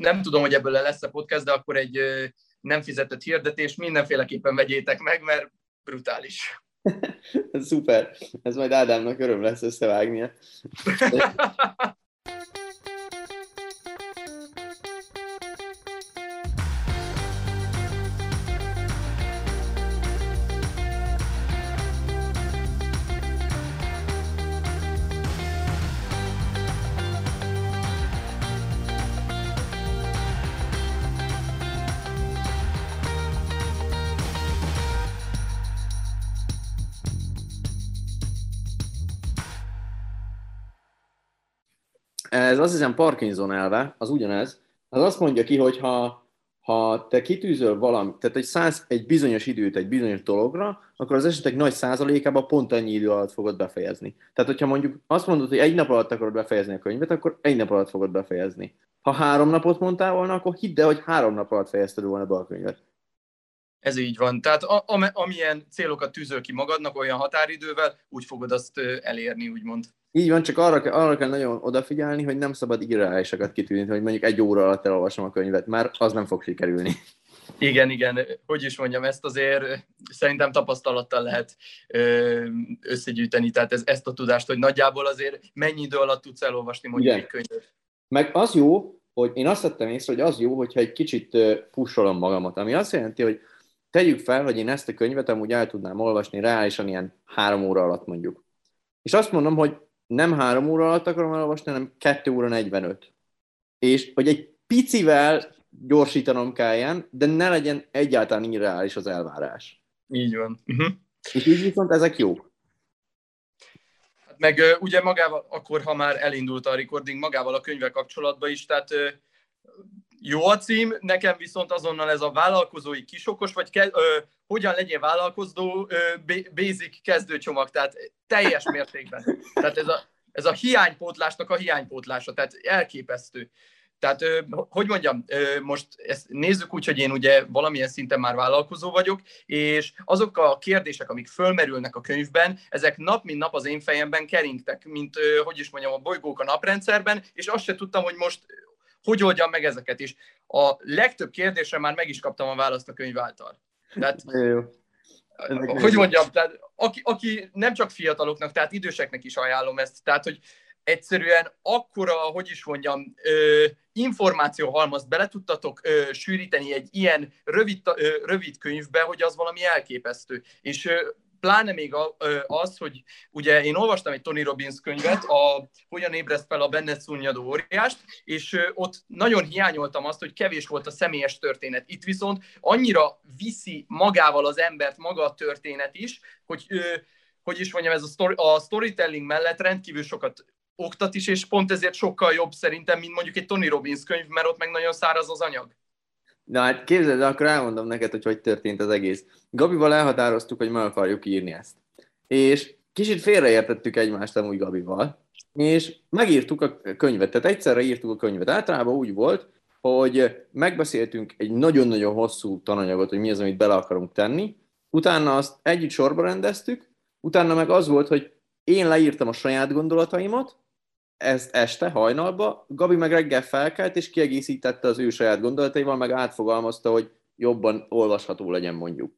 nem tudom, hogy ebből lesz a podcast, de akkor egy nem fizetett hirdetés, mindenféleképpen vegyétek meg, mert brutális. Szuper. Ez majd Ádámnak öröm lesz összevágnia. azt hiszem Parkinson elve, az ugyanez. Az azt mondja ki, hogy ha, ha te kitűzöl valami, tehát egy, száz, egy bizonyos időt egy bizonyos dologra, akkor az esetek nagy százalékában pont annyi idő alatt fogod befejezni. Tehát, hogyha mondjuk azt mondod, hogy egy nap alatt akarod befejezni a könyvet, akkor egy nap alatt fogod befejezni. Ha három napot mondtál volna, akkor hidd el, hogy három nap alatt fejezted volna be a könyvet. Ez így van. Tehát a, a, amilyen célokat tűzöl ki magadnak olyan határidővel, úgy fogod azt elérni, úgymond. Így van, csak arra, arra kell nagyon odafigyelni, hogy nem szabad irreálisakat kitűnni, hogy mondjuk egy óra alatt elolvasom a könyvet, már az nem fog sikerülni. Igen, igen, hogy is mondjam, ezt azért szerintem tapasztalattal lehet összegyűjteni, tehát ez, ezt a tudást, hogy nagyjából azért mennyi idő alatt tudsz elolvasni mondjuk igen. egy könyvet. Meg az jó, hogy én azt vettem észre, hogy az jó, hogyha egy kicsit pusolom magamat, ami azt jelenti, hogy tegyük fel, hogy én ezt a könyvet amúgy el tudnám olvasni reálisan ilyen három óra alatt mondjuk. És azt mondom, hogy nem három óra alatt akarom elolvasni, hanem kettő óra 45. És hogy egy picivel gyorsítanom kelljen, de ne legyen egyáltalán irreális az elvárás. Így van. Uh-huh. És így viszont ezek jók. Hát meg ugye magával, akkor ha már elindult a recording, magával a könyvvel kapcsolatban is, tehát jó a cím, nekem viszont azonnal ez a vállalkozói kisokos, vagy ke, ö, hogyan legyen vállalkozó ö, basic kezdőcsomag, tehát teljes mértékben. Tehát ez a, ez a hiánypótlásnak a hiánypótlása, tehát elképesztő. Tehát, ö, hogy mondjam, ö, most ezt nézzük úgy, hogy én ugye valamilyen szinten már vállalkozó vagyok, és azok a kérdések, amik fölmerülnek a könyvben, ezek nap mint nap az én fejemben keringtek, mint, ö, hogy is mondjam, a bolygók a naprendszerben, és azt se tudtam, hogy most hogy oldjam meg ezeket is. A legtöbb kérdésre már meg is kaptam a választ a könyv által. Tehát, jó. hogy mondjam, tehát aki, aki nem csak fiataloknak, tehát időseknek is ajánlom ezt, tehát hogy egyszerűen akkora, hogy is mondjam, ö, információhalmazt bele tudtatok ö, sűríteni egy ilyen rövid, ö, rövid könyvbe, hogy az valami elképesztő. És ö, pláne még az, hogy ugye én olvastam egy Tony Robbins könyvet, a Hogyan ébreszt fel a benned szunnyadó óriást, és ott nagyon hiányoltam azt, hogy kevés volt a személyes történet. Itt viszont annyira viszi magával az embert maga a történet is, hogy hogy is mondjam, ez a, story, a storytelling mellett rendkívül sokat oktat is, és pont ezért sokkal jobb szerintem, mint mondjuk egy Tony Robbins könyv, mert ott meg nagyon száraz az anyag. Na hát képzeld, akkor elmondom neked, hogy hogy történt az egész. Gabival elhatároztuk, hogy meg akarjuk írni ezt. És kicsit félreértettük egymást amúgy Gabival, és megírtuk a könyvet. Tehát egyszerre írtuk a könyvet. Általában úgy volt, hogy megbeszéltünk egy nagyon-nagyon hosszú tananyagot, hogy mi az, amit bele akarunk tenni, utána azt együtt sorba rendeztük, utána meg az volt, hogy én leírtam a saját gondolataimat, ez este, hajnalba, Gabi meg reggel felkelt, és kiegészítette az ő saját gondolataival, meg átfogalmazta, hogy jobban olvasható legyen mondjuk.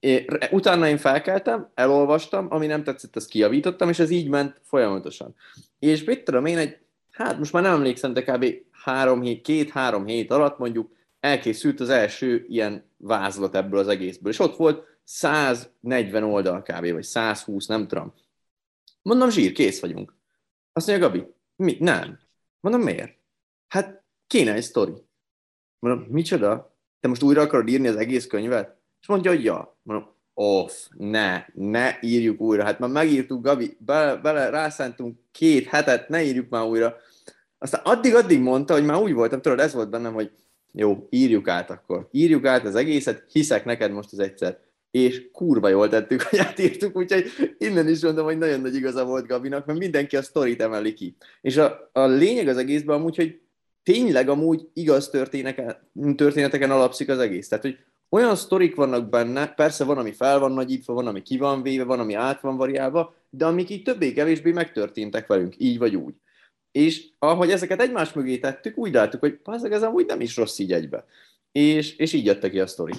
É, utána én felkeltem, elolvastam, ami nem tetszett, azt kijavítottam, és ez így ment folyamatosan. És mit tudom én, egy, hát most már nem emlékszem, de kb. három hét, két-három hét alatt mondjuk elkészült az első ilyen vázlat ebből az egészből. És ott volt 140 oldal kb. vagy 120, nem tudom. Mondom, zsír, kész vagyunk. Azt mondja, Gabi, mi? Nem. Mondom, miért? Hát kéne egy sztori. Mondom, micsoda? Te most újra akarod írni az egész könyvet? És mondja, hogy ja. Mondom, off, ne, ne írjuk újra. Hát már megírtuk, Gabi, bele, bele rászántunk két hetet, ne írjuk már újra. Aztán addig-addig mondta, hogy már úgy voltam, tudod, ez volt bennem, hogy jó, írjuk át akkor. Írjuk át az egészet, hiszek neked most az egyszer és kurva jól tettük, hogy átírtuk, úgyhogy innen is mondom, hogy nagyon nagy igaza volt Gabinak, mert mindenki a sztorit emeli ki. És a, a lényeg az egészben amúgy, hogy tényleg amúgy igaz történeteken alapszik az egész. Tehát, hogy olyan sztorik vannak benne, persze van, ami fel van nagyítva, van, ami ki van véve, van, ami át van variálva, de amik így többé-kevésbé megtörténtek velünk, így vagy úgy. és ahogy ezeket egymás mögé tettük, úgy láttuk, hogy ez amúgy nem is rossz így egybe. És, és így jött ki a sztori.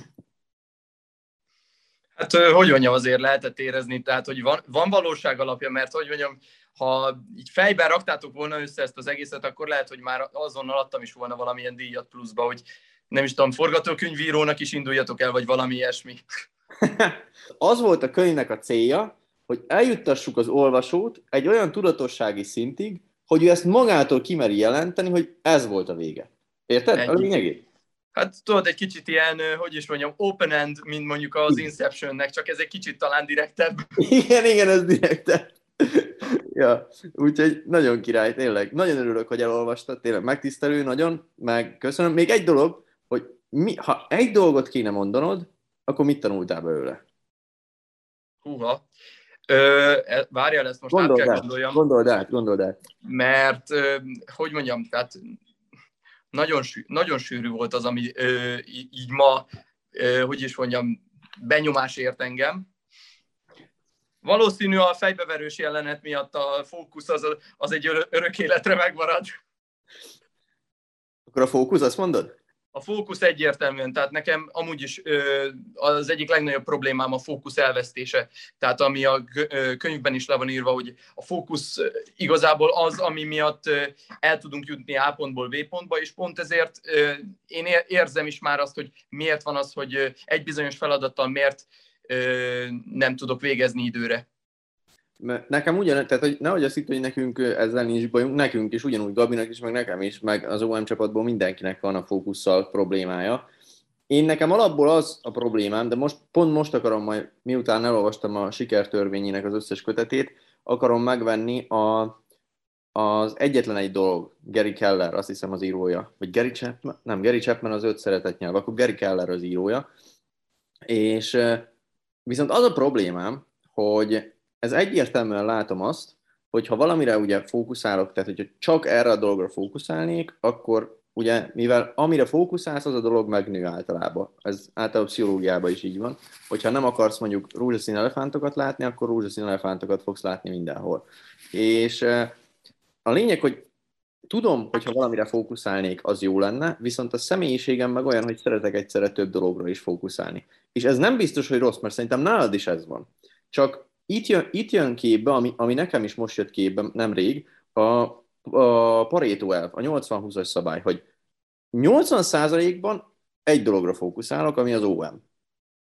Hát, hogy mondjam, azért lehetett érezni, tehát, hogy van, van valóság alapja, mert, hogy mondjam, ha így fejben raktátok volna össze ezt az egészet, akkor lehet, hogy már azonnal adtam is volna valamilyen díjat pluszba, hogy nem is tudom, forgatókönyvírónak is induljatok el, vagy valami ilyesmi. az volt a könyvnek a célja, hogy eljuttassuk az olvasót egy olyan tudatossági szintig, hogy ő ezt magától kimeri jelenteni, hogy ez volt a vége. Érted? Egy. A lényegét? Hát tudod, egy kicsit ilyen, hogy is mondjam, open end, mint mondjuk az Inceptionnek, csak ez egy kicsit talán direktebb. Igen, igen, ez direktebb. ja, úgyhogy nagyon király, tényleg. Nagyon örülök, hogy elolvastad, tényleg megtisztelő, nagyon, meg köszönöm. Még egy dolog, hogy mi, ha egy dolgot kéne mondanod, akkor mit tanultál belőle? Húha. Ö, e, várjál, ezt most gondold át kell át, gondoljam. Gondold át, gondold át. Mert, ö, hogy mondjam, tehát nagyon, nagyon sűrű volt az, ami ö, így ma, ö, hogy is mondjam, benyomás ért engem. Valószínű a fejbeverős jelenet miatt a fókusz az, az egy örök életre megmarad. Akkor a fókusz, azt mondod? A fókusz egyértelműen, tehát nekem amúgy is az egyik legnagyobb problémám a fókusz elvesztése. Tehát ami a könyvben is le van írva, hogy a fókusz igazából az, ami miatt el tudunk jutni A pontból B pontba, és pont ezért én érzem is már azt, hogy miért van az, hogy egy bizonyos feladattal miért nem tudok végezni időre. Nekem ugyan, tehát hogy nehogy azt itt, hogy nekünk ezzel nincs bajunk, nekünk is, ugyanúgy Gabinak is, meg nekem is, meg az OM csapatból mindenkinek van a fókusszal problémája. Én nekem alapból az a problémám, de most pont most akarom majd, miután elolvastam a sikertörvényének az összes kötetét, akarom megvenni a, az egyetlen egy dolog, Gary Keller, azt hiszem az írója, vagy Gary Chapman, nem, Gary Chapman az öt szeretett nyelv, akkor Gary Keller az írója, és viszont az a problémám, hogy ez egyértelműen látom azt, hogy ha valamire ugye fókuszálok, tehát hogyha csak erre a dologra fókuszálnék, akkor ugye, mivel amire fókuszálsz, az a dolog megnő általában. Ez általában pszichológiában is így van. Hogyha nem akarsz mondjuk rózsaszín elefántokat látni, akkor rózsaszín elefántokat fogsz látni mindenhol. És a lényeg, hogy tudom, hogy ha valamire fókuszálnék, az jó lenne, viszont a személyiségem meg olyan, hogy szeretek egyszerre több dologra is fókuszálni. És ez nem biztos, hogy rossz, mert szerintem nálad is ez van. Csak itt jön, itt jön képbe, ami, ami nekem is most jött képbe nemrég, a, a Pareto elv, a 80-20-as szabály, hogy 80%-ban egy dologra fókuszálok, ami az OM.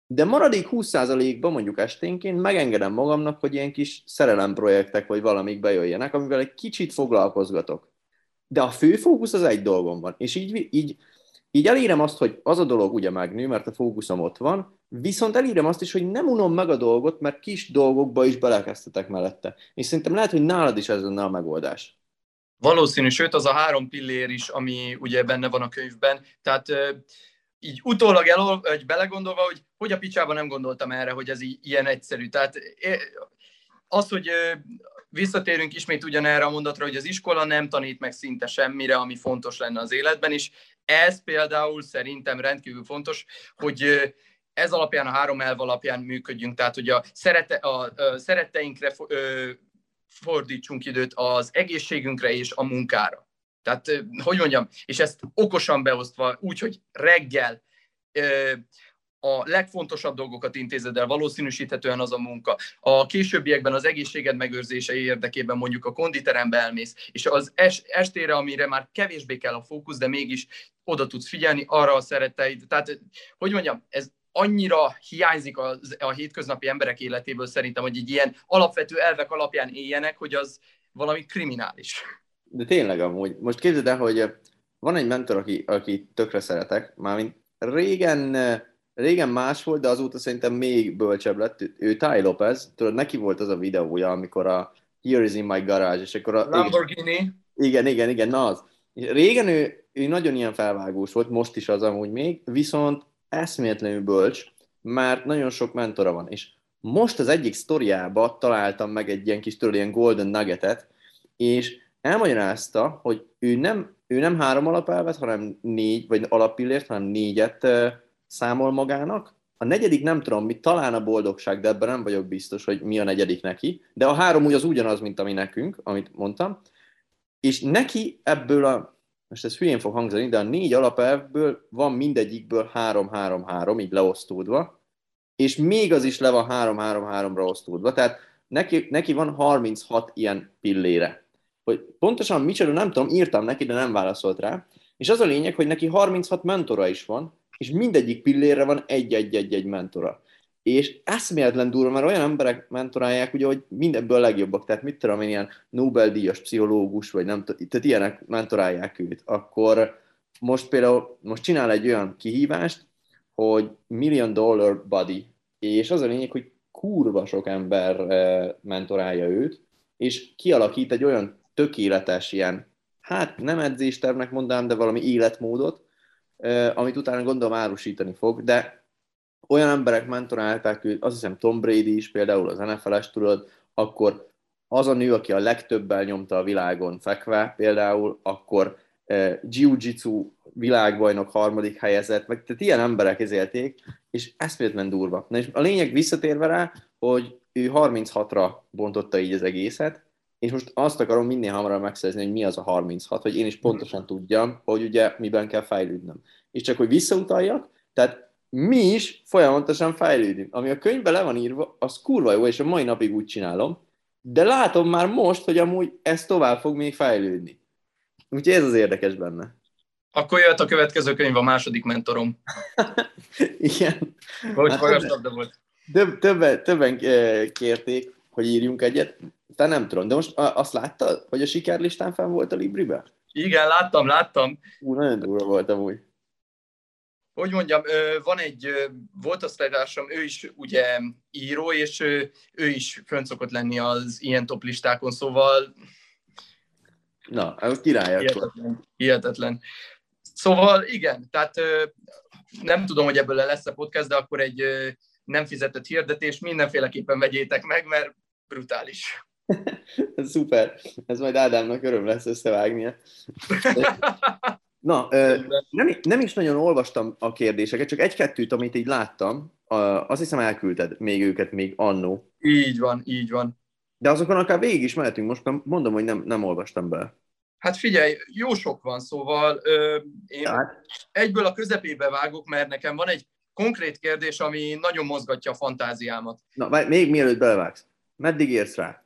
De maradék 20%-ban mondjuk esténként megengedem magamnak, hogy ilyen kis szerelemprojektek vagy valamik bejöjjenek, amivel egy kicsit foglalkozgatok. De a fő fókusz az egy dolgon van. És így, így, így elérem azt, hogy az a dolog ugye megnő, mert a fókuszom ott van, Viszont elírem azt is, hogy nem unom meg a dolgot, mert kis dolgokba is belekezdhetek mellette. És szerintem lehet, hogy nálad is ez lenne a megoldás. Valószínű, sőt az a három pillér is, ami ugye benne van a könyvben. Tehát így utólag el, hogy belegondolva, hogy hogy a picsában nem gondoltam erre, hogy ez így, ilyen egyszerű. Tehát az, hogy visszatérünk ismét ugyanerre a mondatra, hogy az iskola nem tanít meg szinte semmire, ami fontos lenne az életben, és ez például szerintem rendkívül fontos, hogy ez alapján, a három elv alapján működjünk, tehát hogy a, szerete, a, a szeretteinkre fordítsunk időt az egészségünkre és a munkára. Tehát, hogy mondjam, és ezt okosan beosztva, úgy, hogy reggel a legfontosabb dolgokat intézed el, valószínűsíthetően az a munka. A későbbiekben az egészséged megőrzése érdekében mondjuk a konditerembe elmész, és az es, estére, amire már kevésbé kell a fókusz, de mégis oda tudsz figyelni arra a szeretteid. Tehát, hogy mondjam, ez annyira hiányzik a, a hétköznapi emberek életéből szerintem, hogy egy ilyen alapvető elvek alapján éljenek, hogy az valami kriminális. De tényleg amúgy. Most képzeld el, hogy van egy mentor, aki, aki tökre szeretek, mármint régen, régen más volt, de azóta szerintem még bölcsebb lett. Ő Ty Lopez, tudod, neki volt az a videója, amikor a Here is in my garage, és akkor a... Lamborghini. Igen, igen, igen, na az. Régen ő, ő nagyon ilyen felvágós volt, most is az amúgy még, viszont eszméletlenül bölcs, mert nagyon sok mentora van, és most az egyik sztoriába találtam meg egy ilyen kis tudod, ilyen golden nuggetet, és elmagyarázta, hogy ő nem, ő nem három alapelvet, hanem négy, vagy alappillért, hanem négyet számol magának. A negyedik nem tudom mi, talán a boldogság, de ebben nem vagyok biztos, hogy mi a negyedik neki, de a három úgy az ugyanaz, mint ami nekünk, amit mondtam. és neki ebből a, most ez hülyén fog hangzani, de a négy alapelvből van mindegyikből 3-3-3, így leosztódva, és még az is le van 3-3-3-ra osztódva, tehát neki, neki van 36 ilyen pillére. Hogy pontosan micsoda, nem tudom, írtam neki, de nem válaszolt rá, és az a lényeg, hogy neki 36 mentora is van, és mindegyik pillére van egy-egy-egy-egy mentora. És eszméletlen durva, mert olyan emberek mentorálják, ugye, hogy mindenből a legjobbak. Tehát mit tudom én, ilyen Nobel-díjas pszichológus, vagy nem tudom, tehát ilyenek mentorálják őt. Akkor most például, most csinál egy olyan kihívást, hogy Million Dollar Buddy, és az a lényeg, hogy kurva sok ember mentorálja őt, és kialakít egy olyan tökéletes ilyen, hát nem edzéstervnek mondanám, de valami életmódot, amit utána gondolom árusítani fog, de olyan emberek mentorálták őt, azt hiszem Tom Brady is például az NFL-es tudod, akkor az a nő, aki a legtöbbel nyomta a világon fekve például, akkor eh, jiu-jitsu világbajnok harmadik helyezett, meg tehát ilyen emberek ezélték, és eszméletlen durva. Na és a lényeg visszatérve rá, hogy ő 36-ra bontotta így az egészet, és most azt akarom minél hamarabb megszerzni, hogy mi az a 36, hogy én is pontosan tudjam, hogy ugye miben kell fejlődnöm. És csak hogy visszautaljak, tehát mi is folyamatosan fejlődünk. Ami a könyvben le van írva, az kurva jó, és a mai napig úgy csinálom, de látom már most, hogy amúgy ez tovább fog még fejlődni. Úgyhogy ez az érdekes benne. Akkor jött a következő könyv, a második mentorom. Igen. Hogy hát többen, volt. Több, többen, többen eh, kérték, hogy írjunk egyet, de nem tudom. De most azt láttad, hogy a sikerlistán fenn volt a Libribe? Igen, láttam, láttam. Ú, nagyon durva volt amúgy hogy mondjam, van egy, volt osztálytársam, ő is ugye író, és ő is fönn szokott lenni az ilyen top listákon, szóval... Na, ez király hihetetlen, hihetetlen. Szóval igen, tehát nem tudom, hogy ebből lesz a podcast, de akkor egy nem fizetett hirdetés, mindenféleképpen vegyétek meg, mert brutális. Szuper, ez majd Ádámnak öröm lesz összevágnia. Na, nem, nem is nagyon olvastam a kérdéseket, csak egy-kettőt, amit így láttam, azt hiszem elküldted még őket még annó. Így van, így van. De azokon akár végig is mehetünk, most mondom, hogy nem, nem olvastam be. Hát figyelj, jó sok van, szóval ö, én hát. egyből a közepébe vágok, mert nekem van egy konkrét kérdés, ami nagyon mozgatja a fantáziámat. Na, várj, még mielőtt belevágsz, meddig érsz rá?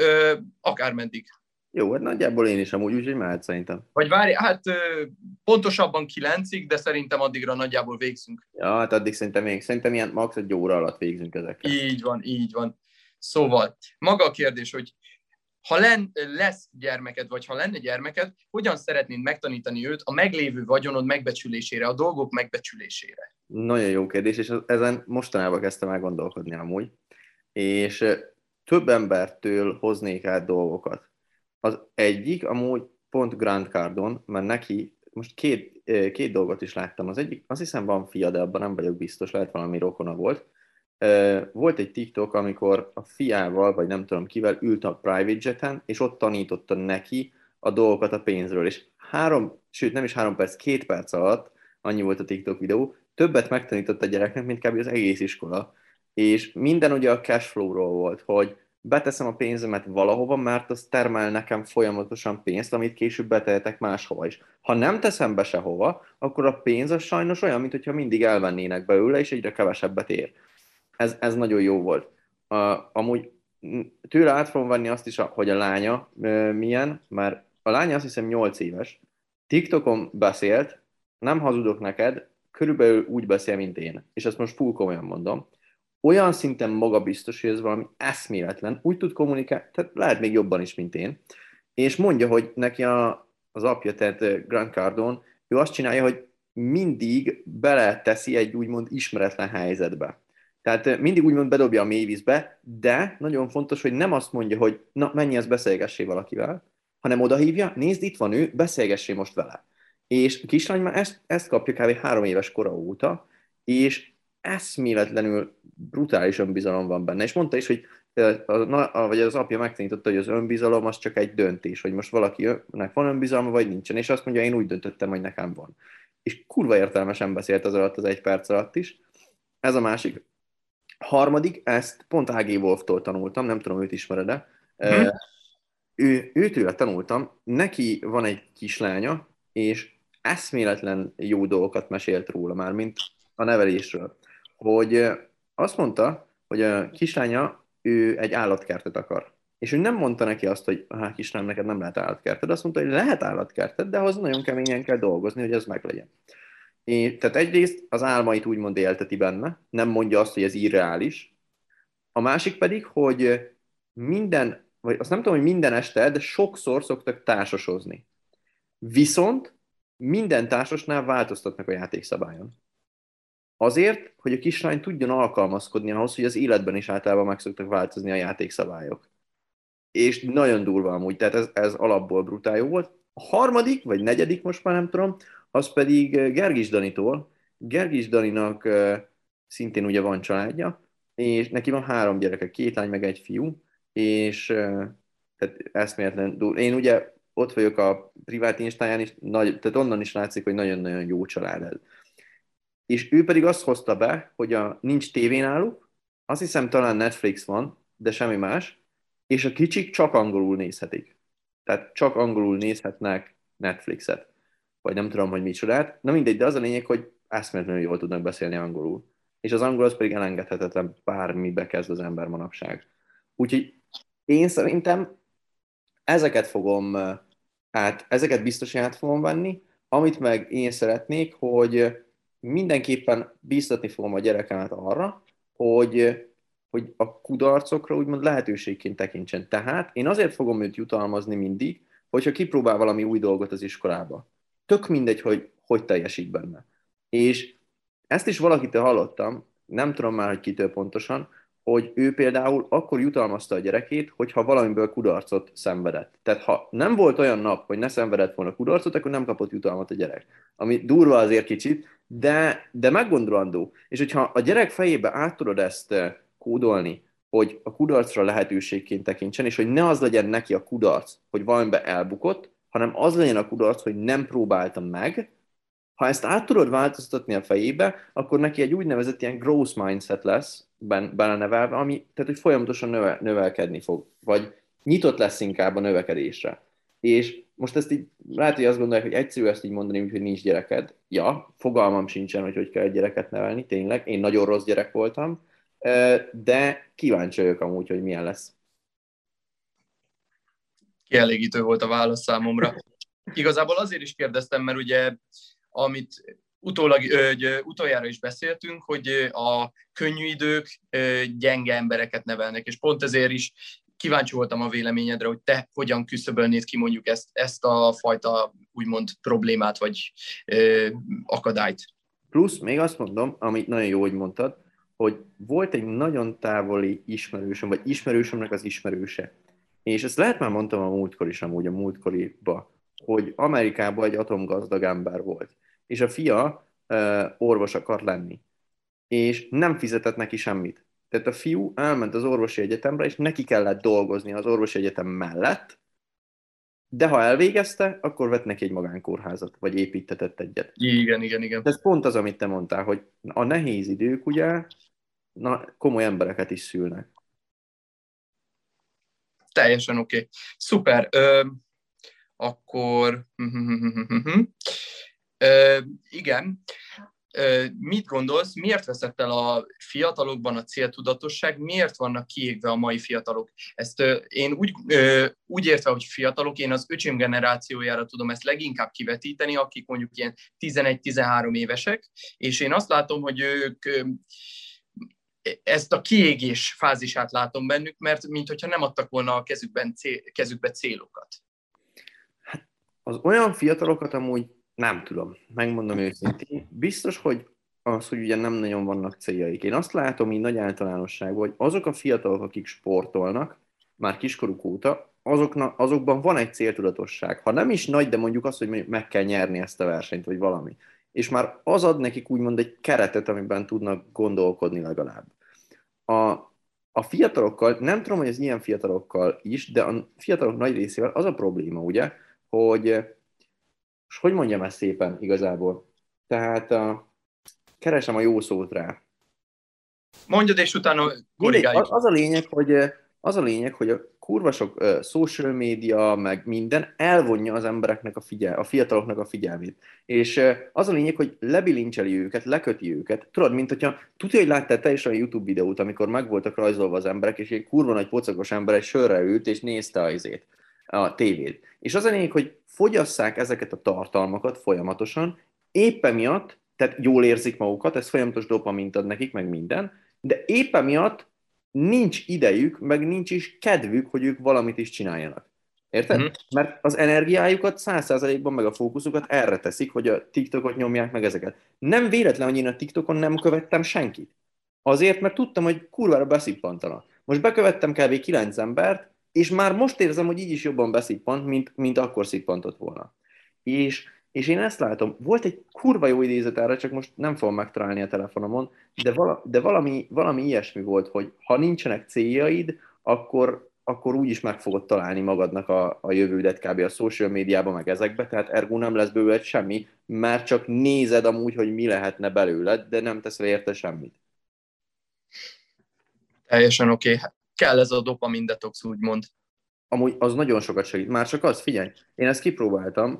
Ö, akár meddig. Jó, hát nagyjából én is amúgy, úgyhogy mehet szerintem. Vagy várj, hát pontosabban kilencig, de szerintem addigra nagyjából végzünk. Ja, hát addig szerintem még, szerintem ilyen max. egy óra alatt végzünk ezekkel. Így van, így van. Szóval, maga a kérdés, hogy ha len, lesz gyermeked, vagy ha lenne gyermeked, hogyan szeretnéd megtanítani őt a meglévő vagyonod megbecsülésére, a dolgok megbecsülésére? Nagyon jó kérdés, és ezen mostanában kezdtem el gondolkodni amúgy. És több embertől hoznék át dolgokat az egyik, amúgy pont Grand Cardon, mert neki most két, két dolgot is láttam. Az egyik, azt hiszem van fia, de abban nem vagyok biztos, lehet valami rokona volt. Volt egy TikTok, amikor a fiával, vagy nem tudom kivel, ült a private jeten, és ott tanította neki a dolgokat a pénzről. És három, sőt nem is három perc, két perc alatt, annyi volt a TikTok videó, többet megtanított a gyereknek, mint kb. az egész iskola. És minden ugye a cashflow-ról volt, hogy beteszem a pénzemet valahova, mert az termel nekem folyamatosan pénzt, amit később betehetek máshova is. Ha nem teszem be sehova, akkor a pénz az sajnos olyan, mintha mindig elvennének belőle, és egyre kevesebbet ér. Ez, ez nagyon jó volt. Uh, amúgy tőle át fogom venni azt is, hogy a lánya uh, milyen, mert a lánya azt hiszem 8 éves, TikTokon beszélt, nem hazudok neked, körülbelül úgy beszél, mint én. És ezt most full komolyan mondom olyan szinten magabiztos, hogy ez valami eszméletlen, úgy tud kommunikálni, tehát lehet még jobban is, mint én, és mondja, hogy neki a, az apja, tehát Grant Cardone, ő azt csinálja, hogy mindig beleteszi egy úgymond ismeretlen helyzetbe. Tehát mindig úgymond bedobja a mélyvízbe, de nagyon fontos, hogy nem azt mondja, hogy na, menj, ezt beszélgessé valakivel, hanem odahívja, nézd, itt van ő, beszélgessé most vele. És a kislány már ezt, ezt kapja kb. három éves kora óta, és eszméletlenül brutális önbizalom van benne. És mondta is, hogy a, vagy az apja megtanította, hogy az önbizalom az csak egy döntés, hogy most valakinek van önbizalma, vagy nincsen. És azt mondja, én úgy döntöttem, hogy nekem van. És kurva értelmesen beszélt az alatt az egy perc alatt is. Ez a másik. Harmadik, ezt pont A.G. Wolftól tanultam, nem tudom, őt ismered-e. Hmm. ő, őtőle tanultam, neki van egy kislánya, és eszméletlen jó dolgokat mesélt róla már, mint a nevelésről. Hogy azt mondta, hogy a kislánya, ő egy állatkertet akar. És ő nem mondta neki azt, hogy hát kislányom, neked nem lehet állatkerted, azt mondta, hogy lehet állatkerted, de ahhoz nagyon keményen kell dolgozni, hogy ez meglegyen. És, tehát egyrészt az álmait úgymond élteti benne, nem mondja azt, hogy ez irreális. A másik pedig, hogy minden, vagy azt nem tudom, hogy minden este, de sokszor szoktak társasozni. Viszont minden társasnál változtatnak a játékszabályon. Azért, hogy a kislány tudjon alkalmazkodni ahhoz, hogy az életben is általában meg szoktak változni a játékszabályok. És nagyon durva amúgy, tehát ez, ez alapból brutál jó volt. A harmadik, vagy negyedik most már nem tudom, az pedig Gergis Danitól. Gergis Daninak szintén ugye van családja, és neki van három gyereke, két lány meg egy fiú, és tehát eszméletlen durva. Én ugye ott vagyok a privát instáján is, nagy, tehát onnan is látszik, hogy nagyon-nagyon jó család ez. És ő pedig azt hozta be, hogy a, nincs tévén náluk, azt hiszem talán Netflix van, de semmi más, és a kicsik csak angolul nézhetik. Tehát csak angolul nézhetnek Netflixet. Vagy nem tudom, hogy micsodát. Na mindegy, de az a lényeg, hogy eszméletlenül jól tudnak beszélni angolul. És az angol az pedig elengedhetetlen bármibe kezd az ember manapság. Úgyhogy én szerintem ezeket fogom, hát ezeket biztos át fogom venni, amit meg én szeretnék, hogy mindenképpen biztatni fogom a gyerekemet arra, hogy, hogy a kudarcokra úgymond lehetőségként tekintsen. Tehát én azért fogom őt jutalmazni mindig, hogyha kipróbál valami új dolgot az iskolába. Tök mindegy, hogy hogy teljesít benne. És ezt is valakitől hallottam, nem tudom már, hogy kitől pontosan, hogy ő például akkor jutalmazta a gyerekét, hogyha valamiből kudarcot szenvedett. Tehát ha nem volt olyan nap, hogy ne szenvedett volna kudarcot, akkor nem kapott jutalmat a gyerek. Ami durva azért kicsit, de, de meggondolandó. És hogyha a gyerek fejébe át tudod ezt eh, kódolni, hogy a kudarcra lehetőségként tekintsen, és hogy ne az legyen neki a kudarc, hogy valamiben elbukott, hanem az legyen a kudarc, hogy nem próbáltam meg, ha ezt át tudod változtatni a fejébe, akkor neki egy úgynevezett ilyen growth mindset lesz belenevelve, ami, tehát hogy folyamatosan növe, növelkedni fog, vagy nyitott lesz inkább a növekedésre. És most ezt így lehet, hogy azt gondolják, hogy egyszerű ezt így mondani, hogy nincs gyereked. Ja, fogalmam sincsen, hogy hogy kell egy gyereket nevelni, tényleg. Én nagyon rossz gyerek voltam, de kíváncsi vagyok amúgy, hogy milyen lesz. Kielégítő volt a válasz számomra. Igazából azért is kérdeztem, mert ugye amit utólag, hogy utoljára is beszéltünk, hogy a könnyű idők gyenge embereket nevelnek, és pont ezért is kíváncsi voltam a véleményedre, hogy te hogyan küszöbölnéd ki mondjuk ezt, ezt a fajta úgymond problémát, vagy ö, akadályt. Plusz még azt mondom, amit nagyon jó, hogy mondtad, hogy volt egy nagyon távoli ismerősöm, vagy ismerősömnek az ismerőse. És ezt lehet már mondtam a múltkor is, amúgy a múltkoriba, hogy Amerikában egy atomgazdag ember volt és a fia uh, orvos akar lenni. És nem fizetett neki semmit. Tehát a fiú elment az orvosi egyetemre, és neki kellett dolgozni az orvosi egyetem mellett, de ha elvégezte, akkor vett neki egy magánkórházat, vagy építetett egyet. Igen, igen, igen. Ez pont az, amit te mondtál, hogy a nehéz idők ugye na, komoly embereket is szülnek. Teljesen oké. Okay. Szuper. Ö, akkor igen. Mit gondolsz, miért veszett el a fiatalokban a céltudatosság, miért vannak kiégve a mai fiatalok? Ezt én úgy, úgy értve, hogy fiatalok, én az öcsém generációjára tudom ezt leginkább kivetíteni, akik mondjuk ilyen 11-13 évesek, és én azt látom, hogy ők ezt a kiégés fázisát látom bennük, mert mintha nem adtak volna a kezükben cél, kezükbe célokat. Hát az olyan fiatalokat amúgy nem tudom, megmondom őszintén. Biztos, hogy az, hogy ugye nem nagyon vannak céljaik. Én azt látom így nagy általánosságban, hogy azok a fiatalok, akik sportolnak, már kiskoruk óta, azokna, azokban van egy céltudatosság. Ha nem is nagy, de mondjuk azt, hogy meg kell nyerni ezt a versenyt, vagy valami. És már az ad nekik úgymond egy keretet, amiben tudnak gondolkodni legalább. A, a fiatalokkal, nem tudom, hogy ez ilyen fiatalokkal is, de a fiatalok nagy részével az a probléma, ugye, hogy és hogy mondjam ezt szépen igazából? Tehát a, keresem a jó szót rá. Mondjad, és utána korrigáljuk. Az, a lényeg, hogy az a lényeg, hogy a kurva sok uh, social media, meg minden elvonja az embereknek a, figyel, a fiataloknak a figyelmét. És uh, az a lényeg, hogy lebilincseli őket, leköti őket. Tudod, mint hogyha tudja, hogy láttál te is a YouTube videót, amikor meg voltak rajzolva az emberek, és egy kurva nagy pocakos ember egy sörre ült, és nézte a izét, a tévét. És az a lényeg, hogy fogyasszák ezeket a tartalmakat folyamatosan, éppen miatt, tehát jól érzik magukat, ez folyamatos dopamint ad nekik, meg minden, de éppen miatt nincs idejük, meg nincs is kedvük, hogy ők valamit is csináljanak. Érted? Mm-hmm. Mert az energiájukat, száz százalékban meg a fókuszukat erre teszik, hogy a TikTokot nyomják meg ezeket. Nem véletlen, hogy én a TikTokon nem követtem senkit. Azért, mert tudtam, hogy kurvára beszippantanak. Most bekövettem kb. 9 embert, és már most érzem, hogy így is jobban beszippant, mint, mint akkor szippantott volna. És és én ezt látom, volt egy kurva jó idézet erre, csak most nem fogom megtalálni a telefonomon, de, vala, de valami, valami ilyesmi volt, hogy ha nincsenek céljaid, akkor, akkor úgy is meg fogod találni magadnak a, a jövődet kb. a social médiában, meg ezekbe, tehát ergo nem lesz belőled semmi, mert csak nézed amúgy, hogy mi lehetne belőled, de nem teszel érte semmit. Teljesen oké. Okay. Kell ez a dopamin detox, úgymond. Amúgy az nagyon sokat segít. Már csak az, figyelj, én ezt kipróbáltam,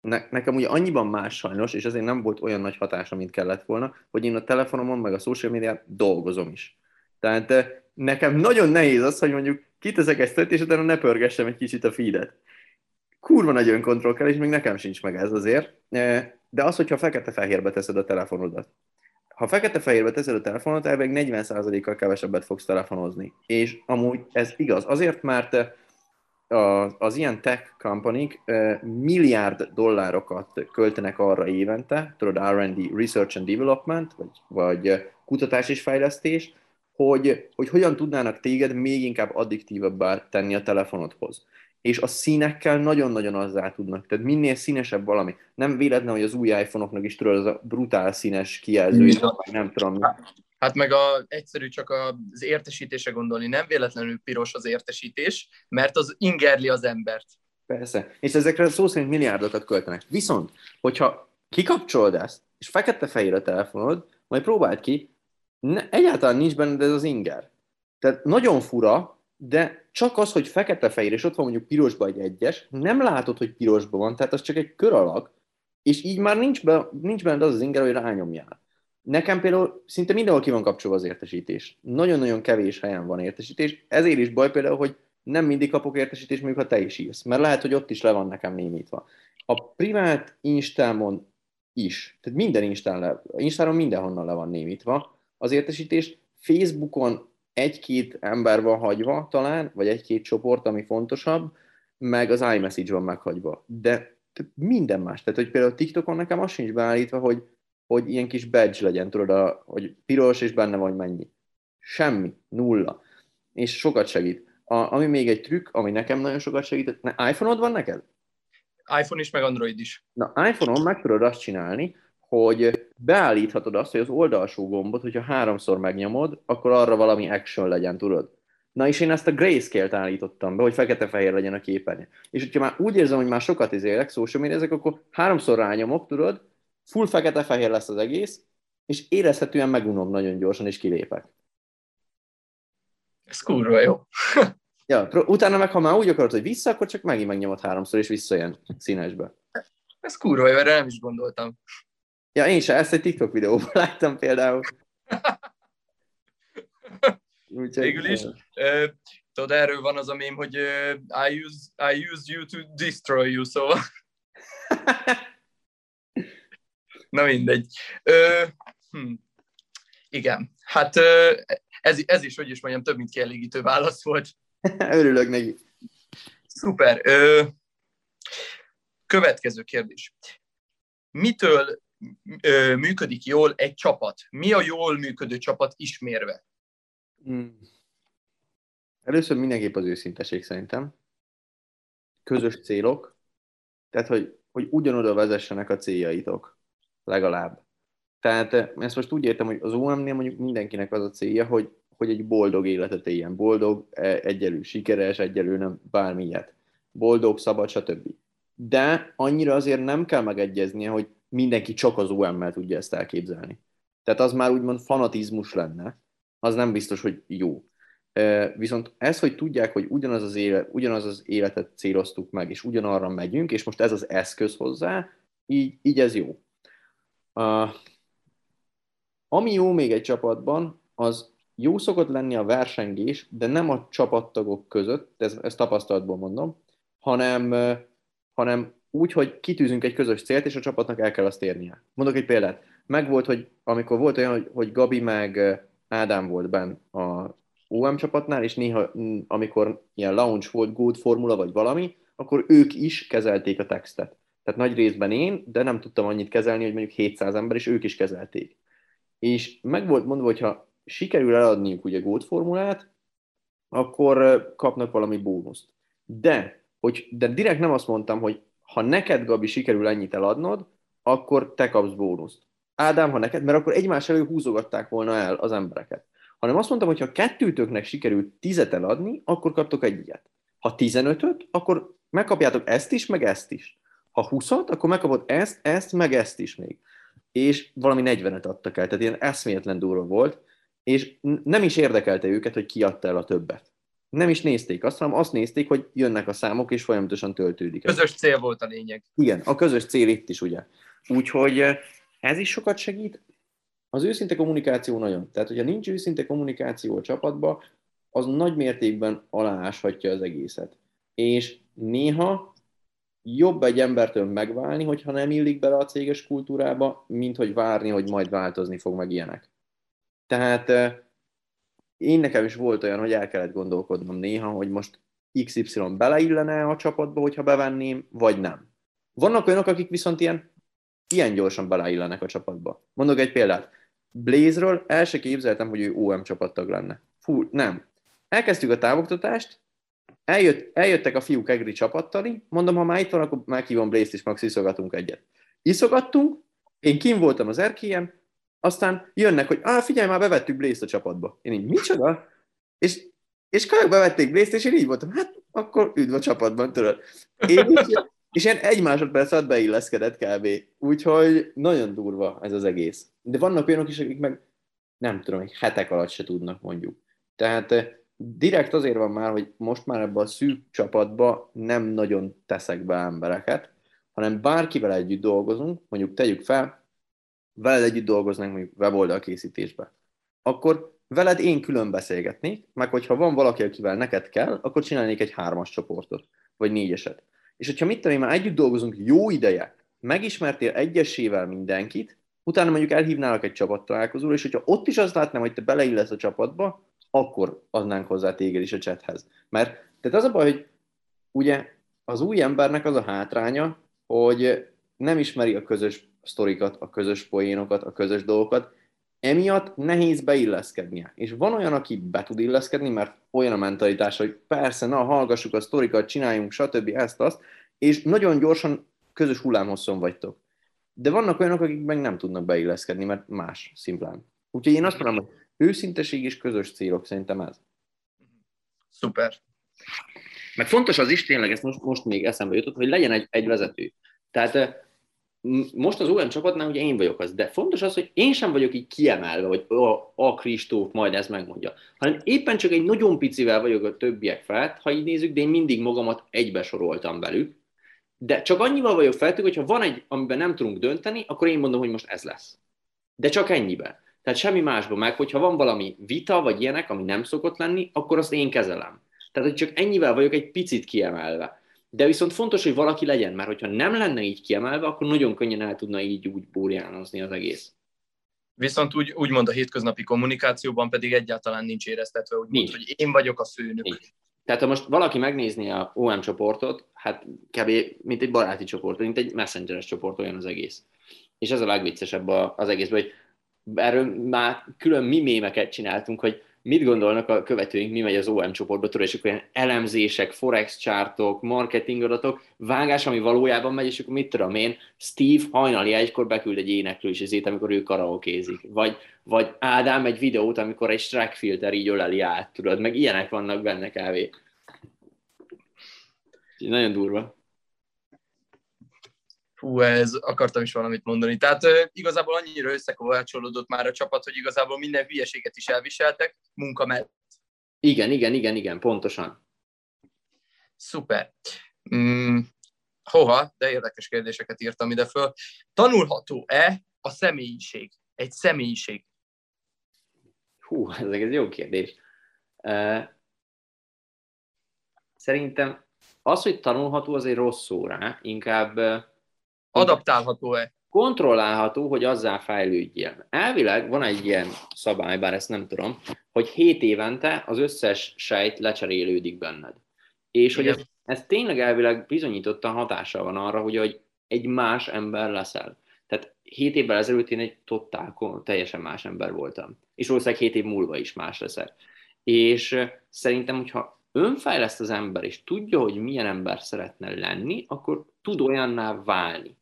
ne, nekem ugye annyiban más sajnos, és azért nem volt olyan nagy hatása, mint kellett volna, hogy én a telefonomon, meg a social médián dolgozom is. Tehát eh, nekem nagyon nehéz az, hogy mondjuk kiteszek egy sztet, és utána ne pörgessem egy kicsit a feedet. Kurva nagy önkontroll kell, és még nekem sincs meg ez azért. De az, hogyha fekete-fehérbe teszed a telefonodat. Ha fekete-fehérbe teszed a telefonodat, elvileg 40%-kal kevesebbet fogsz telefonozni. És amúgy ez igaz. Azért, mert eh, az ilyen tech company milliárd dollárokat költenek arra évente, tudod, R&D, Research and Development, vagy, vagy kutatás és fejlesztés, hogy, hogy hogyan tudnának téged még inkább addiktívabbá tenni a telefonodhoz. És a színekkel nagyon-nagyon azzá tudnak. Tehát minél színesebb valami. Nem véletlen, hogy az új iPhone-oknak is tudod, az a brutál színes kijelző, nem tudom mi. Hát meg a, egyszerű csak az értesítése gondolni, nem véletlenül piros az értesítés, mert az ingerli az embert. Persze, és ezekre szó szerint milliárdokat költenek. Viszont, hogyha kikapcsolod ezt, és fekete-fehér a telefonod, majd próbáld ki, ne, egyáltalán nincs benne ez az inger. Tehát nagyon fura, de csak az, hogy fekete-fehér, és ott van mondjuk pirosba egy egyes, nem látod, hogy pirosba van, tehát az csak egy kör alak, és így már nincs, be, nincs benne az az inger, hogy rányomjál. Nekem például szinte mindenhol ki van kapcsolva az értesítés. Nagyon-nagyon kevés helyen van értesítés. Ezért is baj például, hogy nem mindig kapok értesítést, mondjuk ha te is írsz. Mert lehet, hogy ott is le van nekem némítva. A privát Instámon is, tehát minden Instán le, Instáron mindenhonnan le van némítva az értesítés. Facebookon egy-két ember van hagyva talán, vagy egy-két csoport, ami fontosabb, meg az iMessage van meghagyva. De minden más. Tehát, hogy például TikTokon nekem az sincs beállítva, hogy hogy ilyen kis badge legyen, tudod, a, hogy piros, és benne van, hogy mennyi. Semmi, nulla. És sokat segít. A, ami még egy trükk, ami nekem nagyon sokat segít, ne, iPhone-od van neked? iPhone is, meg Android is. Na, iPhone-on meg tudod azt csinálni, hogy beállíthatod azt, hogy az oldalsó gombot, hogyha háromszor megnyomod, akkor arra valami action legyen, tudod? Na és én ezt a grayscale-t állítottam be, hogy fekete-fehér legyen a képernyő. És hogyha már úgy érzem, hogy már sokat izélek, social media, ezek akkor háromszor rányomok, tudod, full fekete-fehér lesz az egész, és érezhetően megunom nagyon gyorsan, és kilépek. Ez kurva jó. ja, utána meg, ha már úgy akarod, hogy vissza, akkor csak megint megnyomod háromszor, és visszajön színesbe. Ez kurva jó, erre nem is gondoltam. Ja, én se, ezt egy TikTok videóban láttam például. Úgyhogy, Végül is. Uh, tudod, erről van az a mém, hogy uh, I, use, I use you to destroy you, szóval. Na mindegy. Ö, hm. Igen, hát ö, ez, ez is, hogy is mondjam, több mint kielégítő válasz volt. Örülök neki. Szuper. Ö, következő kérdés. Mitől működik jól egy csapat? Mi a jól működő csapat ismérve? Hmm. Először mindenképp az őszinteség szerintem. Közös célok. Tehát, hogy, hogy ugyanoda vezessenek a céljaitok legalább. Tehát eh, ezt most úgy értem, hogy az OM-nél mondjuk mindenkinek az a célja, hogy, hogy egy boldog életet éljen. Boldog, eh, egyelő sikeres, egyelő nem bármilyet. Boldog, szabad, stb. De annyira azért nem kell megegyeznie, hogy mindenki csak az OM-mel tudja ezt elképzelni. Tehát az már úgymond fanatizmus lenne, az nem biztos, hogy jó. Viszont ez, hogy tudják, hogy ugyanaz az, élet, ugyanaz az életet céloztuk meg, és ugyanarra megyünk, és most ez az eszköz hozzá, így, így ez jó. Uh, ami jó még egy csapatban, az jó szokott lenni a versengés, de nem a csapattagok között, ez, ezt tapasztalatból mondom, hanem, hanem úgy, hogy kitűzünk egy közös célt, és a csapatnak el kell azt érnie. Mondok egy példát. Megvolt, hogy amikor volt olyan, hogy Gabi meg Ádám volt benn a OM csapatnál, és néha, amikor ilyen launch volt, good formula vagy valami, akkor ők is kezelték a textet. Tehát nagy részben én, de nem tudtam annyit kezelni, hogy mondjuk 700 ember, és ők is kezelték. És meg volt mondva, hogy ha sikerül eladniuk ugye gót formulát, akkor kapnak valami bónuszt. De, hogy, de direkt nem azt mondtam, hogy ha neked, Gabi, sikerül ennyit eladnod, akkor te kapsz bónuszt. Ádám, ha neked, mert akkor egymás elő húzogatták volna el az embereket. Hanem azt mondtam, hogy ha kettőtöknek sikerült tizet eladni, akkor kaptok egyet. Ha tizenötöt, akkor megkapjátok ezt is, meg ezt is. Ha huszat, akkor megkapod ezt, ezt, meg ezt is még. És valami 40-et adtak el, tehát ilyen eszméletlen durva volt, és nem is érdekelte őket, hogy ki adta el a többet. Nem is nézték azt, hanem azt nézték, hogy jönnek a számok, és folyamatosan töltődik. Közös cél volt a lényeg. Igen, a közös cél itt is, ugye. Úgyhogy eh, ez is sokat segít. Az őszinte kommunikáció nagyon. Tehát, hogyha nincs őszinte kommunikáció a csapatban, az nagy mértékben alááshatja az egészet. És néha jobb egy embertől megválni, hogyha nem illik bele a céges kultúrába, mint hogy várni, hogy majd változni fog meg ilyenek. Tehát én nekem is volt olyan, hogy el kellett gondolkodnom néha, hogy most XY beleillene a csapatba, hogyha bevenném, vagy nem. Vannak olyanok, akik viszont ilyen, ilyen gyorsan beleillenek a csapatba. Mondok egy példát. Blaze-ről el se képzeltem, hogy ő OM csapattag lenne. Fú, nem. Elkezdtük a távoktatást, eljött, eljöttek a fiúk egri csapattali, mondom, ha már itt van, akkor meghívom Blaze-t is, max iszogatunk egyet. Iszogattunk, én kim voltam az erkélyen, aztán jönnek, hogy ah, figyelj, már bevettük Blaze-t a csapatba. Én így, micsoda? És, és kajak bevették Blaze-t, és én így voltam, hát akkor üdv a csapatban, tudod. Én is, és ilyen egy másodperc alatt beilleszkedett kb. Úgyhogy nagyon durva ez az egész. De vannak olyanok is, akik meg nem tudom, hogy hetek alatt se tudnak mondjuk. Tehát eh, direkt azért van már, hogy most már ebben a szűk csapatba nem nagyon teszek be embereket, hanem bárkivel együtt dolgozunk, mondjuk tegyük fel, veled együtt dolgoznánk mondjuk weboldal készítésbe, akkor veled én külön beszélgetnék, meg hogyha van valaki, akivel neked kell, akkor csinálnék egy hármas csoportot, vagy négyeset. És hogyha mit tudom, már együtt dolgozunk jó ideje, megismertél egyesével mindenkit, utána mondjuk elhívnálak egy csapattalálkozóra, és hogyha ott is azt látnám, hogy te beleillesz a csapatba, akkor adnánk hozzá téged is a chathez. Mert tehát az a baj, hogy ugye az új embernek az a hátránya, hogy nem ismeri a közös sztorikat, a közös poénokat, a közös dolgokat, emiatt nehéz beilleszkednie. És van olyan, aki be tud illeszkedni, mert olyan a mentalitás, hogy persze, na, hallgassuk a sztorikat, csináljunk, stb. ezt, azt, és nagyon gyorsan közös hullámhosszon vagytok. De vannak olyanok, akik meg nem tudnak beilleszkedni, mert más, szimplán. Úgyhogy én azt mondom, hogy őszinteség és közös célok, szerintem ez. Szuper. Meg fontos az is, tényleg, ezt most, most még eszembe jutott, hogy legyen egy, egy vezető. Tehát most az OM csapatnál ugye én vagyok az, de fontos az, hogy én sem vagyok így kiemelve, hogy a, a Kristóf majd ezt megmondja, hanem éppen csak egy nagyon picivel vagyok a többiek felett, ha így nézzük, de én mindig magamat egybe soroltam velük, de csak annyival vagyok feltük, hogyha van egy, amiben nem tudunk dönteni, akkor én mondom, hogy most ez lesz. De csak ennyiben. Tehát semmi másban meg, hogyha van valami vita, vagy ilyenek, ami nem szokott lenni, akkor azt én kezelem. Tehát, hogy csak ennyivel vagyok egy picit kiemelve. De viszont fontos, hogy valaki legyen, mert hogyha nem lenne így kiemelve, akkor nagyon könnyen el tudna így úgy búrjánozni az egész. Viszont úgy, úgymond a hétköznapi kommunikációban pedig egyáltalán nincs éreztetve, úgy nincs. hogy én vagyok a főnök. Nincs. Tehát ha most valaki megnézni a OM csoportot, hát kb. mint egy baráti csoport, mint egy messengeres csoport olyan az egész. És ez a legviccesebb az egészben, hogy erről már külön mi mémeket csináltunk, hogy mit gondolnak a követőink, mi megy az OM csoportba, tudod, és akkor ilyen elemzések, forex csártok, marketing adatok, vágás, ami valójában megy, és akkor mit tudom én, Steve hajnali egykor beküld egy éneklő is ezért, amikor ő karaokézik. Vagy, vagy Ádám egy videót, amikor egy strike filter így öleli át, tudod, meg ilyenek vannak benne kávé. Nagyon durva. Hú, ez akartam is valamit mondani. Tehát igazából annyira összekovácsolódott már a csapat, hogy igazából minden hülyeséget is elviseltek munka mellett. Igen, igen, igen, igen, pontosan. Szuper. Mm, hoha, de érdekes kérdéseket írtam ide föl. Tanulható-e a személyiség? Egy személyiség. Hú, ez egy jó kérdés. Uh, szerintem az, hogy tanulható, az egy rossz szó rá, inkább... Adaptálható-e? Kontrollálható, hogy azzá fejlődjél. Elvileg van egy ilyen szabály, bár ezt nem tudom, hogy 7 évente az összes sejt lecserélődik benned. És Igen. hogy ez, ez tényleg elvileg bizonyítottan hatással van arra, hogy egy más ember leszel. Tehát 7 évvel ezelőtt én egy totál, teljesen más ember voltam. És valószínűleg 7 év múlva is más leszek. És szerintem, hogyha önfejleszt az ember, és tudja, hogy milyen ember szeretne lenni, akkor tud olyanná válni.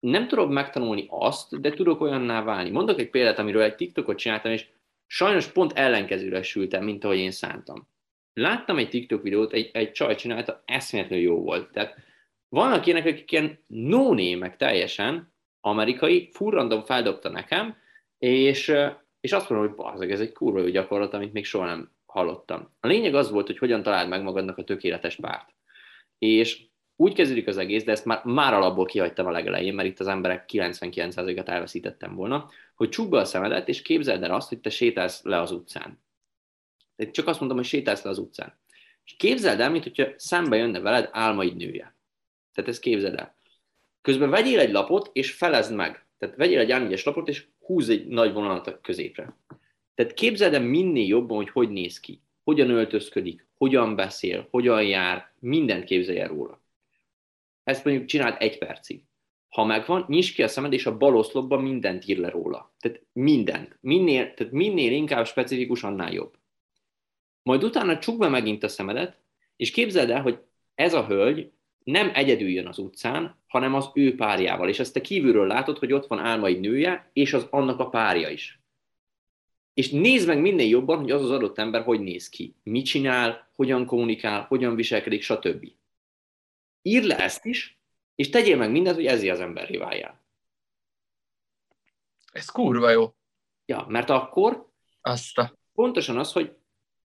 Nem tudok megtanulni azt, de tudok olyanná válni. Mondok egy példát, amiről egy TikTokot csináltam, és sajnos pont ellenkezőre sültem, mint ahogy én szántam. Láttam egy TikTok videót, egy, egy csaj csinálta, eszméletlenül jó volt. Tehát vannak ilyenek, akik ilyen no teljesen, amerikai, furrandom feldobta nekem, és, és azt mondom, hogy bazeg, ez egy kurva jó gyakorlat, amit még soha nem hallottam. A lényeg az volt, hogy hogyan találd meg magadnak a tökéletes párt. És úgy kezdődik az egész, de ezt már, már alapból kihagytam a legelején, mert itt az emberek 99%-at elveszítettem volna, hogy csukd be a szemedet, és képzeld el azt, hogy te sétálsz le az utcán. De csak azt mondom, hogy sétálsz le az utcán. És képzeld el, mint hogyha szembe jönne veled álmaid nője. Tehát ezt képzeld el. Közben vegyél egy lapot, és felezd meg. Tehát vegyél egy a lapot, és húz egy nagy vonalat a középre. Tehát képzeld el minél jobban, hogy hogy néz ki, hogyan öltözködik, hogyan beszél, hogyan jár, mindent képzelj el róla. Ezt mondjuk csináld egy percig. Ha megvan, nyisd ki a szemed, és a bal oszlopban mindent ír le róla. Tehát mindent. Minél, tehát minél inkább specifikus, annál jobb. Majd utána csukd be megint a szemedet, és képzeld el, hogy ez a hölgy nem egyedül jön az utcán, hanem az ő párjával. És ezt te kívülről látod, hogy ott van álmai nője, és az annak a párja is. És nézd meg minél jobban, hogy az az adott ember hogy néz ki, mit csinál, hogyan kommunikál, hogyan viselkedik, stb. Ír le ezt is, és tegyél meg mindent, hogy ezért az emberré váljál. Ez kurva jó. Ja, mert akkor Azt a... pontosan az, hogy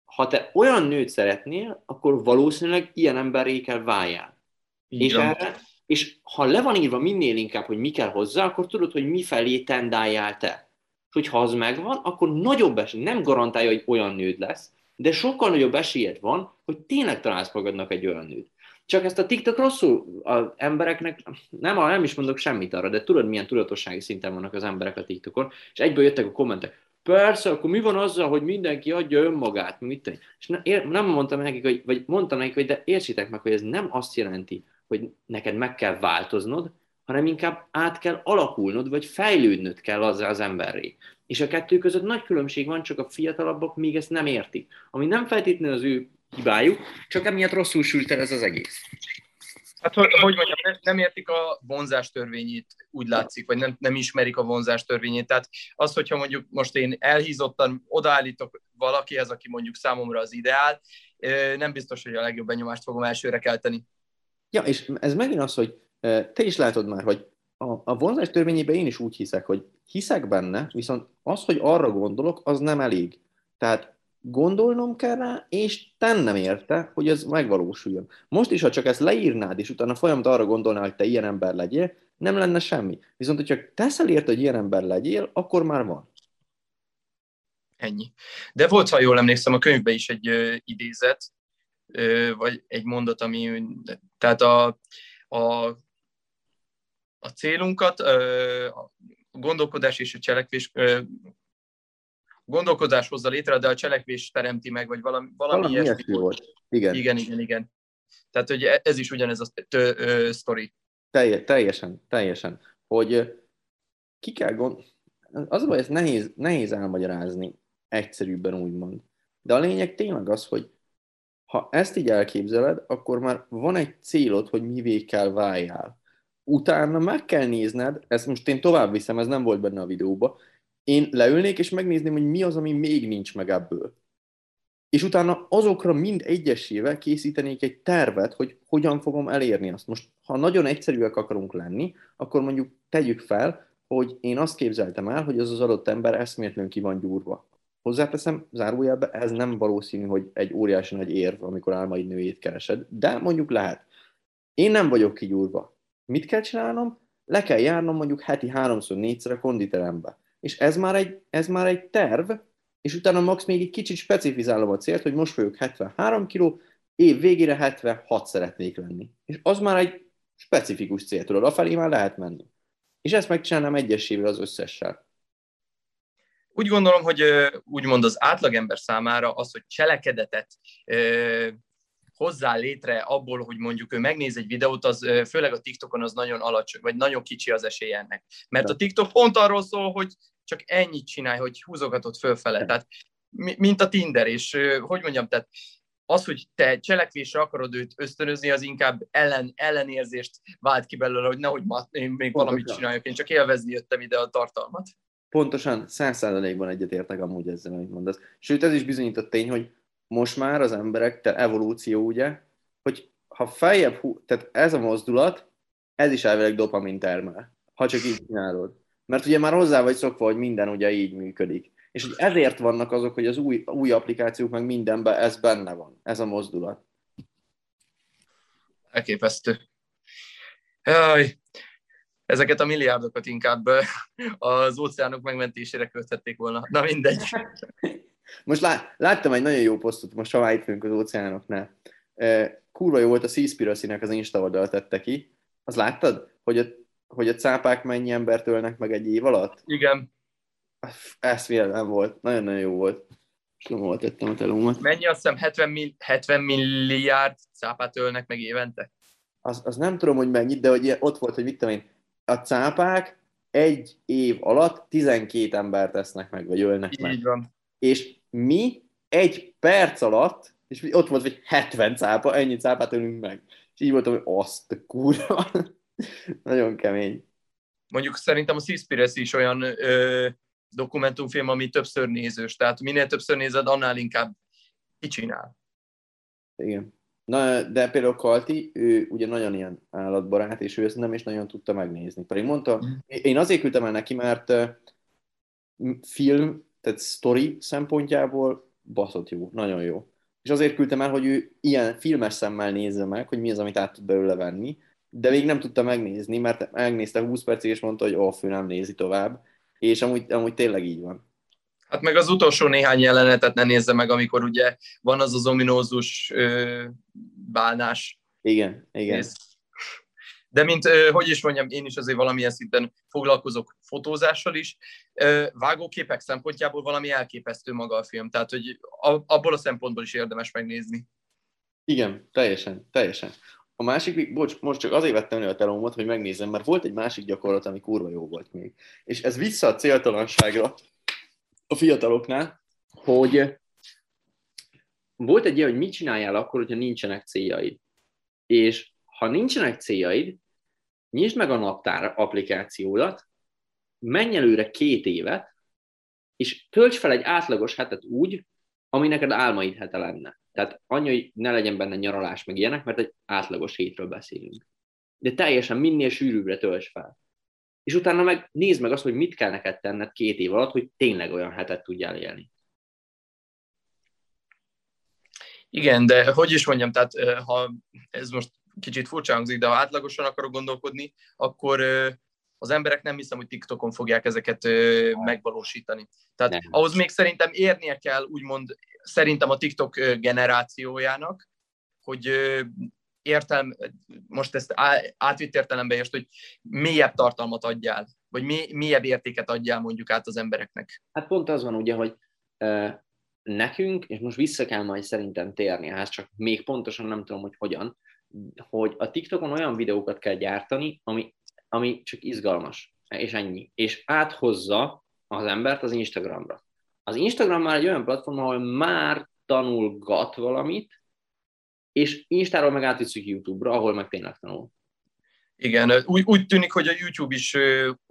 ha te olyan nőt szeretnél, akkor valószínűleg ilyen emberré kell váljál. És, erre, és ha le van írva minél inkább, hogy mi kell hozzá, akkor tudod, hogy mi felé tendáljál te. És hogyha az megvan, akkor nagyobb esély, nem garantálja, hogy olyan nőd lesz, de sokkal nagyobb esélyed van, hogy tényleg találsz magadnak egy olyan nőt. Csak ezt a TikTok rosszul az embereknek, nem, nem is mondok semmit arra, de tudod, milyen tudatossági szinten vannak az emberek a TikTokon, és egyből jöttek a kommentek, persze, akkor mi van azzal, hogy mindenki adja önmagát, mit tenni? És ne, nem mondtam nekik, hogy, vagy mondtam nekik, hogy de értsétek meg, hogy ez nem azt jelenti, hogy neked meg kell változnod, hanem inkább át kell alakulnod, vagy fejlődnöd kell azzal az emberré. És a kettő között nagy különbség van, csak a fiatalabbak még ezt nem értik. Ami nem feltétlenül az ő hibájuk, csak emiatt rosszul sült el ez az egész. Hát, hogy, hogy mondjam, nem értik a vonzás törvényét, úgy látszik, vagy nem, nem ismerik a vonzás törvényét. Tehát az, hogyha mondjuk most én elhízottan odaállítok valakihez, aki mondjuk számomra az ideál, nem biztos, hogy a legjobb benyomást fogom elsőre kelteni. Ja, és ez megint az, hogy te is látod már, hogy a, a vonzás törvényében én is úgy hiszek, hogy hiszek benne, viszont az, hogy arra gondolok, az nem elég. Tehát gondolnom kell rá, és tennem érte, hogy ez megvalósuljon. Most is, ha csak ezt leírnád, és utána folyamat arra gondolnál, hogy te ilyen ember legyél, nem lenne semmi. Viszont, hogyha teszel érte, hogy ilyen ember legyél, akkor már van. Ennyi. De volt, ha jól emlékszem, a könyvben is egy ö, idézet, ö, vagy egy mondat, ami, tehát a, a, a célunkat, ö, a gondolkodás és a cselekvés ö, gondolkodás hozza létre, de a cselekvés teremti meg, vagy valami, valami, valami ilyesmi volt. Igen. igen, igen, igen. Tehát, hogy e- ez is ugyanez a sztori. Telje, teljesen, teljesen. Hogy ki kell gond... Az a baj, ezt nehéz, nehéz elmagyarázni egyszerűbben úgymond. De a lényeg tényleg az, hogy ha ezt így elképzeled, akkor már van egy célod, hogy mivé kell váljál. Utána meg kell nézned, ezt most én tovább viszem, ez nem volt benne a videóba, én leülnék és megnézném, hogy mi az, ami még nincs meg ebből. És utána azokra mind egyesével készítenék egy tervet, hogy hogyan fogom elérni azt. Most, ha nagyon egyszerűek akarunk lenni, akkor mondjuk tegyük fel, hogy én azt képzeltem el, hogy az az adott ember eszméletlenül ki van gyúrva. hozzáteszem, zárójelbe, ez nem valószínű, hogy egy óriási nagy érv, amikor álmaid nőjét keresed, de mondjuk lehet. Én nem vagyok kigyúrva. Mit kell csinálnom? Le kell járnom mondjuk heti háromszor, négyszer a konditerembe. És ez már egy, ez már egy terv, és utána max még egy kicsit specifizálom a célt, hogy most vagyok 73 kg, év végére 76 szeretnék lenni. És az már egy specifikus cél, tudod, afelé már lehet menni. És ezt megcsinálnám egyesével az összessel. Úgy gondolom, hogy úgymond az átlagember számára az, hogy cselekedetet hozzá létre abból, hogy mondjuk ő megnéz egy videót, az főleg a TikTokon az nagyon alacsony, vagy nagyon kicsi az esély ennek. Mert a TikTok pont arról szól, hogy csak ennyit csinálj, hogy húzogatod fölfele. Tehát mint a Tinder, és hogy mondjam, tehát az, hogy te cselekvésre akarod őt ösztönözni, az inkább ellen, ellenérzést vált ki belőle, hogy nehogy ma, én még Pontosan. valamit csináljak, én csak élvezni jöttem ide a tartalmat. Pontosan, száz százalékban egyetértek amúgy ezzel, amit mondasz. Sőt, ez is bizonyított tény, hogy most már az emberek, te evolúció ugye, hogy ha feljebb, hú, tehát ez a mozdulat, ez is elvileg dopamin termel, ha csak így csinálod. Mert ugye már hozzá vagy szokva, hogy minden ugye így működik. És hogy ezért vannak azok, hogy az új, új applikációk meg mindenben ez benne van, ez a mozdulat. Elképesztő. Jaj, ezeket a milliárdokat inkább az óceánok megmentésére költhették volna. Na mindegy. Most lá, láttam egy nagyon jó posztot, most ha itt az óceánoknál. Kurva jó volt a seaspiracy az Insta oldal tette ki. Az láttad, hogy a, hogy a cápák mennyi embert ölnek meg egy év alatt? Igen. Ez nem volt. Nagyon-nagyon jó volt. És nem tettem a telómat. Mennyi azt hiszem 70, mill- 70 milliárd cápát ölnek meg évente? Az, az nem tudom, hogy mennyit, de hogy ott volt, hogy mit tudom én, a cápák egy év alatt 12 embert tesznek meg, vagy ölnek Így meg. van. És mi egy perc alatt, és ott volt, hogy 70 cápa, ennyi cápát ölünk meg. És így voltam, hogy azt a kurva. Nagyon kemény. Mondjuk szerintem a Seaspiracy is olyan ö, dokumentumfilm, ami többször nézős. Tehát minél többször nézed, annál inkább kicsinál. Igen. Na, de például Kalti, ő ugye nagyon ilyen állatbarát, és ő ezt nem is nagyon tudta megnézni. Pedig mondta, mm. én azért küldtem el neki, mert film, tehát story szempontjából baszott jó, nagyon jó. És azért küldtem el, hogy ő ilyen filmes szemmel nézze meg, hogy mi az, amit át tud belőle venni, de még nem tudta megnézni, mert megnézte 20 percig, és mondta, hogy off, ő nem nézi tovább. És amúgy, amúgy tényleg így van. Hát meg az utolsó néhány jelenetet ne nézze meg, amikor ugye van az az ominózus ö, bálnás. Igen, igen. Néz. De mint, hogy is mondjam, én is azért valamilyen szinten foglalkozok fotózással is, vágóképek szempontjából valami elképesztő maga a film, tehát hogy abból a szempontból is érdemes megnézni. Igen, teljesen, teljesen. A másik, bocs, most csak azért vettem elő a telómot, hogy megnézem, mert volt egy másik gyakorlat, ami kurva jó volt még. És ez vissza a céltalanságra a fiataloknál, hogy volt egy ilyen, hogy mit csináljál akkor, hogyha nincsenek céljaid. És ha nincsenek céljaid, nyisd meg a naptár applikációdat, menj előre két évet, és tölts fel egy átlagos hetet úgy, ami neked álmaid hete lenne. Tehát annyi, hogy ne legyen benne nyaralás meg ilyenek, mert egy átlagos hétről beszélünk. De teljesen minél sűrűbbre tölts fel. És utána meg nézd meg azt, hogy mit kell neked tenned két év alatt, hogy tényleg olyan hetet tudjál élni. Igen, de hogy is mondjam, tehát ha ez most kicsit furcsa hangzik, de ha átlagosan akarok gondolkodni, akkor az emberek nem hiszem, hogy TikTokon fogják ezeket megvalósítani. Tehát nem. ahhoz még szerintem érnie kell, úgymond szerintem a TikTok generációjának, hogy értelm, most ezt átvitt értelembe értsd, hogy mélyebb tartalmat adjál, vagy mélyebb értéket adjál mondjuk át az embereknek. Hát pont az van ugye, hogy nekünk, és most vissza kell majd szerintem térni ehhez, csak még pontosan nem tudom, hogy hogyan, hogy a TikTokon olyan videókat kell gyártani, ami, ami csak izgalmas, és ennyi. És áthozza az embert az Instagramra. Az Instagram már egy olyan platform, ahol már tanulgat valamit, és Instáról meg átvisszük YouTube-ra, ahol meg tényleg tanul. Igen, úgy, úgy tűnik, hogy a YouTube is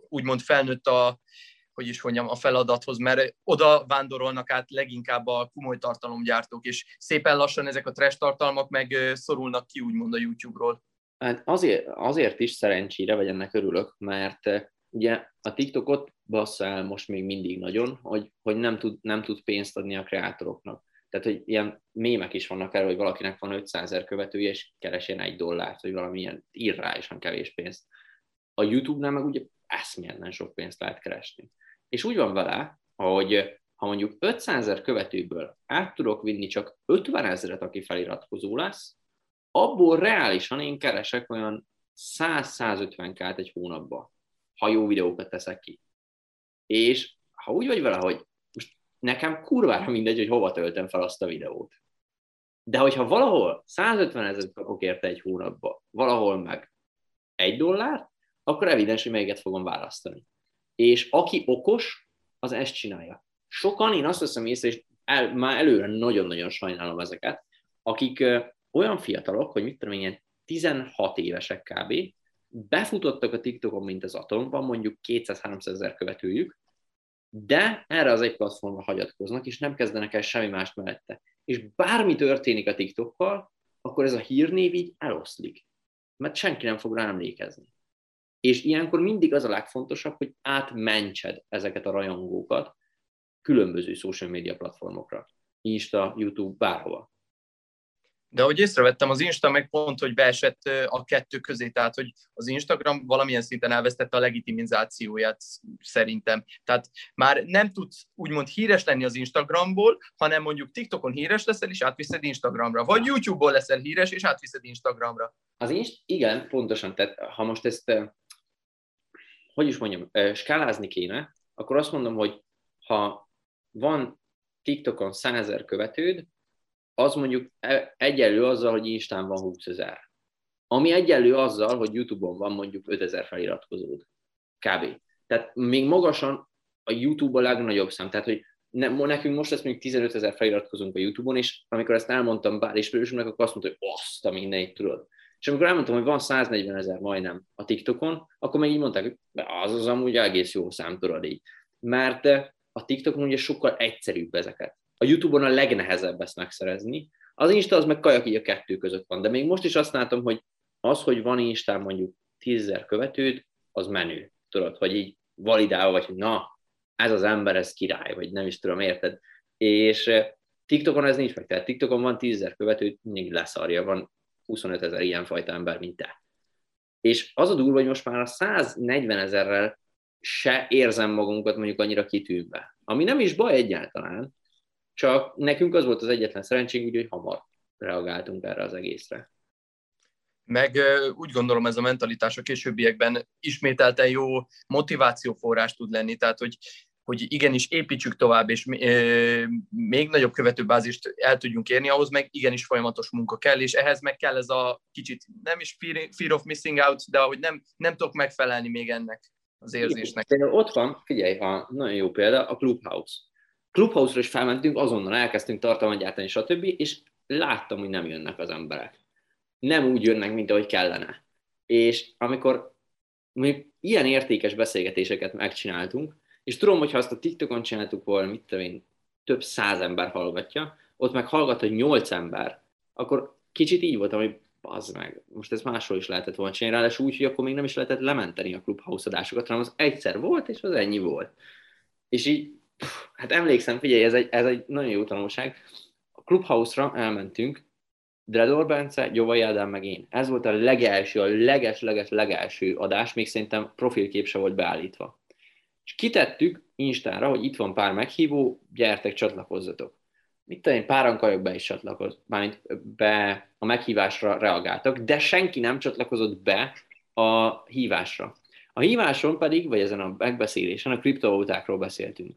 úgymond felnőtt a, hogy is mondjam, a feladathoz, mert oda vándorolnak át leginkább a komoly tartalomgyártók, és szépen lassan ezek a trash tartalmak meg szorulnak ki, úgymond a YouTube-ról. Hát azért, azért is szerencsére, vagy ennek örülök, mert ugye a TikTokot bassza el most még mindig nagyon, hogy, hogy nem, tud, nem tud pénzt adni a kreátoroknak. Tehát, hogy ilyen mémek is vannak erről, hogy valakinek van 500 ezer követője, és keresjen egy dollárt, vagy valamilyen irreálisan kevés pénzt. A YouTube-nál meg ugye eszméletlen sok pénzt lehet keresni. És úgy van vele, hogy ha mondjuk 500 ezer követőből át tudok vinni csak 50 ezeret, aki feliratkozó lesz, abból reálisan én keresek olyan 100-150 k egy hónapba, ha jó videókat teszek ki. És ha úgy vagy vele, hogy most nekem kurvára mindegy, hogy hova töltem fel azt a videót. De hogyha valahol 150 ezer kapok érte egy hónapba, valahol meg egy dollár, akkor evidens, hogy melyiket fogom választani. És aki okos, az ezt csinálja. Sokan, én azt veszem észre, és el, már előre nagyon-nagyon sajnálom ezeket, akik olyan fiatalok, hogy mit tudom én, 16 évesek kb., befutottak a TikTokon, mint az atomban, mondjuk 200-300 ezer követőjük, de erre az egy platformra hagyatkoznak, és nem kezdenek el semmi más mellette. És bármi történik a TikTokkal, akkor ez a hírnév így eloszlik, mert senki nem fog rá emlékezni. És ilyenkor mindig az a legfontosabb, hogy átmentsed ezeket a rajongókat különböző social media platformokra. Insta, YouTube, bárhova. De ahogy észrevettem, az Insta meg pont, hogy beesett a kettő közé, tehát hogy az Instagram valamilyen szinten elvesztette a legitimizációját szerintem. Tehát már nem tudsz úgymond híres lenni az Instagramból, hanem mondjuk TikTokon híres leszel, és átviszed Instagramra. Vagy YouTube-ból leszel híres, és átviszed Instagramra. Az Inst- igen, pontosan. Tehát ha most ezt, hogy is mondjam, skálázni kéne, akkor azt mondom, hogy ha van TikTokon 100 ezer követőd, az mondjuk e, egyenlő azzal, hogy Instán van 20 ezer. Ami egyenlő azzal, hogy YouTube-on van mondjuk 5000 feliratkozód. Kb. Tehát még magasan a YouTube a legnagyobb szám. Tehát, hogy ne, nekünk most lesz mondjuk 15 ezer feliratkozunk a YouTube-on, és amikor ezt elmondtam bár ismerősömnek, akkor azt mondta, hogy azt a mindenit tudod. És amikor elmondtam, hogy van 140 ezer majdnem a TikTokon, akkor meg így mondták, hogy az az amúgy egész jó szám, tudod így. Mert a TikTokon ugye sokkal egyszerűbb ezeket a YouTube-on a legnehezebb ezt megszerezni. Az Insta az meg kajak így a kettő között van, de még most is azt látom, hogy az, hogy van Instán mondjuk tízzer követőd, az menő. Tudod, hogy így validálva vagy, hogy na, ez az ember, ez király, vagy nem is tudom, érted? És eh, TikTokon ez nincs meg, tehát TikTokon van tízzer követőd, mindig leszarja, van 25 ezer ilyenfajta ember, mint te. És az a durva, hogy most már a 140 ezerrel se érzem magunkat mondjuk annyira kitűnve. Ami nem is baj egyáltalán, csak nekünk az volt az egyetlen szerencsénk, úgy, hogy hamar reagáltunk erre az egészre. Meg úgy gondolom ez a mentalitás a későbbiekben ismételten jó motivációforrás tud lenni, tehát hogy, hogy igenis építsük tovább, és még nagyobb követőbázist el tudjunk érni, ahhoz meg igenis folyamatos munka kell, és ehhez meg kell ez a kicsit, nem is fear of missing out, de hogy nem, nem tudok megfelelni még ennek az érzésnek. Például ott van, figyelj, ha nagyon jó példa, a Clubhouse. Clubhouse-ra is felmentünk, azonnal elkezdtünk tartalmat gyártani, stb., és láttam, hogy nem jönnek az emberek. Nem úgy jönnek, mint ahogy kellene. És amikor mi ilyen értékes beszélgetéseket megcsináltunk, és tudom, hogy ha azt a TikTokon csináltuk volna, mit tudom én, több száz ember hallgatja, ott meg hallgat, hogy nyolc ember, akkor kicsit így voltam, hogy az meg, most ez máshol is lehetett volna csinálni, ráadásul úgy, hogy akkor még nem is lehetett lementeni a Clubhouse adásokat, hanem az egyszer volt, és az ennyi volt. És így hát emlékszem, figyelj, ez egy, ez egy nagyon jó tanulság. A Clubhouse-ra elmentünk, Dredor Bence, Gyovai Ádám meg én. Ez volt a legelső, a leges-leges legelső adás, még szerintem profilkép se volt beállítva. És kitettük Instára, hogy itt van pár meghívó, gyertek, csatlakozzatok. Mit tudom én, páran kajok be is csatlakoz, mármint be a meghívásra reagáltak, de senki nem csatlakozott be a hívásra. A híváson pedig, vagy ezen a megbeszélésen a kriptovalutákról beszéltünk.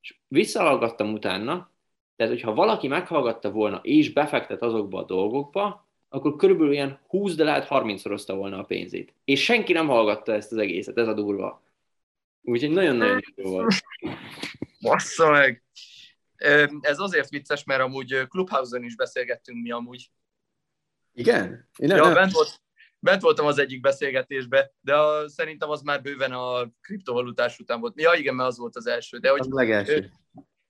És visszahallgattam utána, tehát hogyha valaki meghallgatta volna és befektet azokba a dolgokba, akkor körülbelül ilyen 20, de lehet 30-szorozta volna a pénzét. És senki nem hallgatta ezt az egészet, ez a durva. Úgyhogy nagyon-nagyon jó volt. Bassza meg! Ez azért vicces, mert amúgy Clubhouse-on is beszélgettünk mi amúgy. Igen? Én nem, ja, nem. Bent, volt, bent voltam az egyik beszélgetésbe, de a, szerintem az már bőven a kriptovalutás után volt. Ja igen, mert az volt az első. De hogy, az legelső.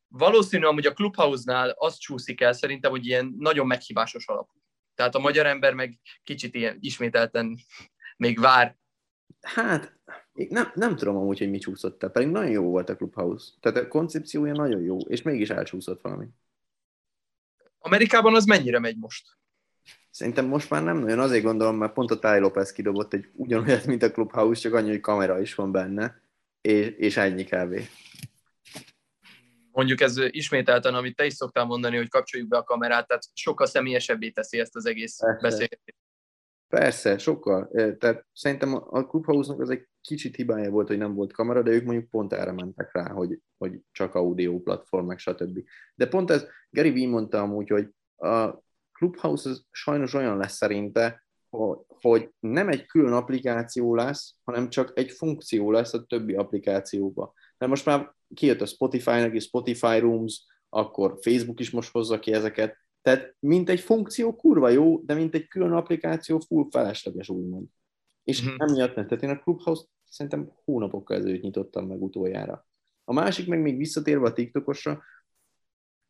Valószínű, hogy a Clubhouse-nál az csúszik el szerintem, hogy ilyen nagyon meghívásos alapú. Tehát a magyar ember meg kicsit ilyen ismételten még vár. Hát, nem, nem tudom amúgy, hogy mi csúszott el, pedig nagyon jó volt a Clubhouse. Tehát a koncepciója nagyon jó, és mégis elcsúszott valami. Amerikában az mennyire megy most? Szerintem most már nem nagyon, azért gondolom, mert pont a Ty Lopez kidobott egy ugyanolyat, mint a Clubhouse, csak annyi, hogy kamera is van benne, és, és ennyi kávé. Mondjuk ez ismételten, amit te is szoktál mondani, hogy kapcsoljuk be a kamerát, tehát sokkal személyesebbé teszi ezt az egész beszélgetést. Persze, sokkal. Tehát szerintem a Clubhouse-nak az egy kicsit hibája volt, hogy nem volt kamera, de ők mondjuk pont erre mentek rá, hogy, hogy csak audio platform, meg stb. De pont ez, Gary Vee mondta amúgy, hogy a Clubhouse sajnos olyan lesz szerinte, hogy nem egy külön applikáció lesz, hanem csak egy funkció lesz a többi applikációba. Mert most már kijött a Spotify-nak is Spotify Rooms, akkor Facebook is most hozza ki ezeket, tehát mint egy funkció kurva jó, de mint egy külön applikáció full felesleges úgymond. És mm-hmm. emiatt nem. Tehát én a Clubhouse szerintem hónapokkal ezelőtt nyitottam meg utoljára. A másik meg még visszatérve a TikTokosra,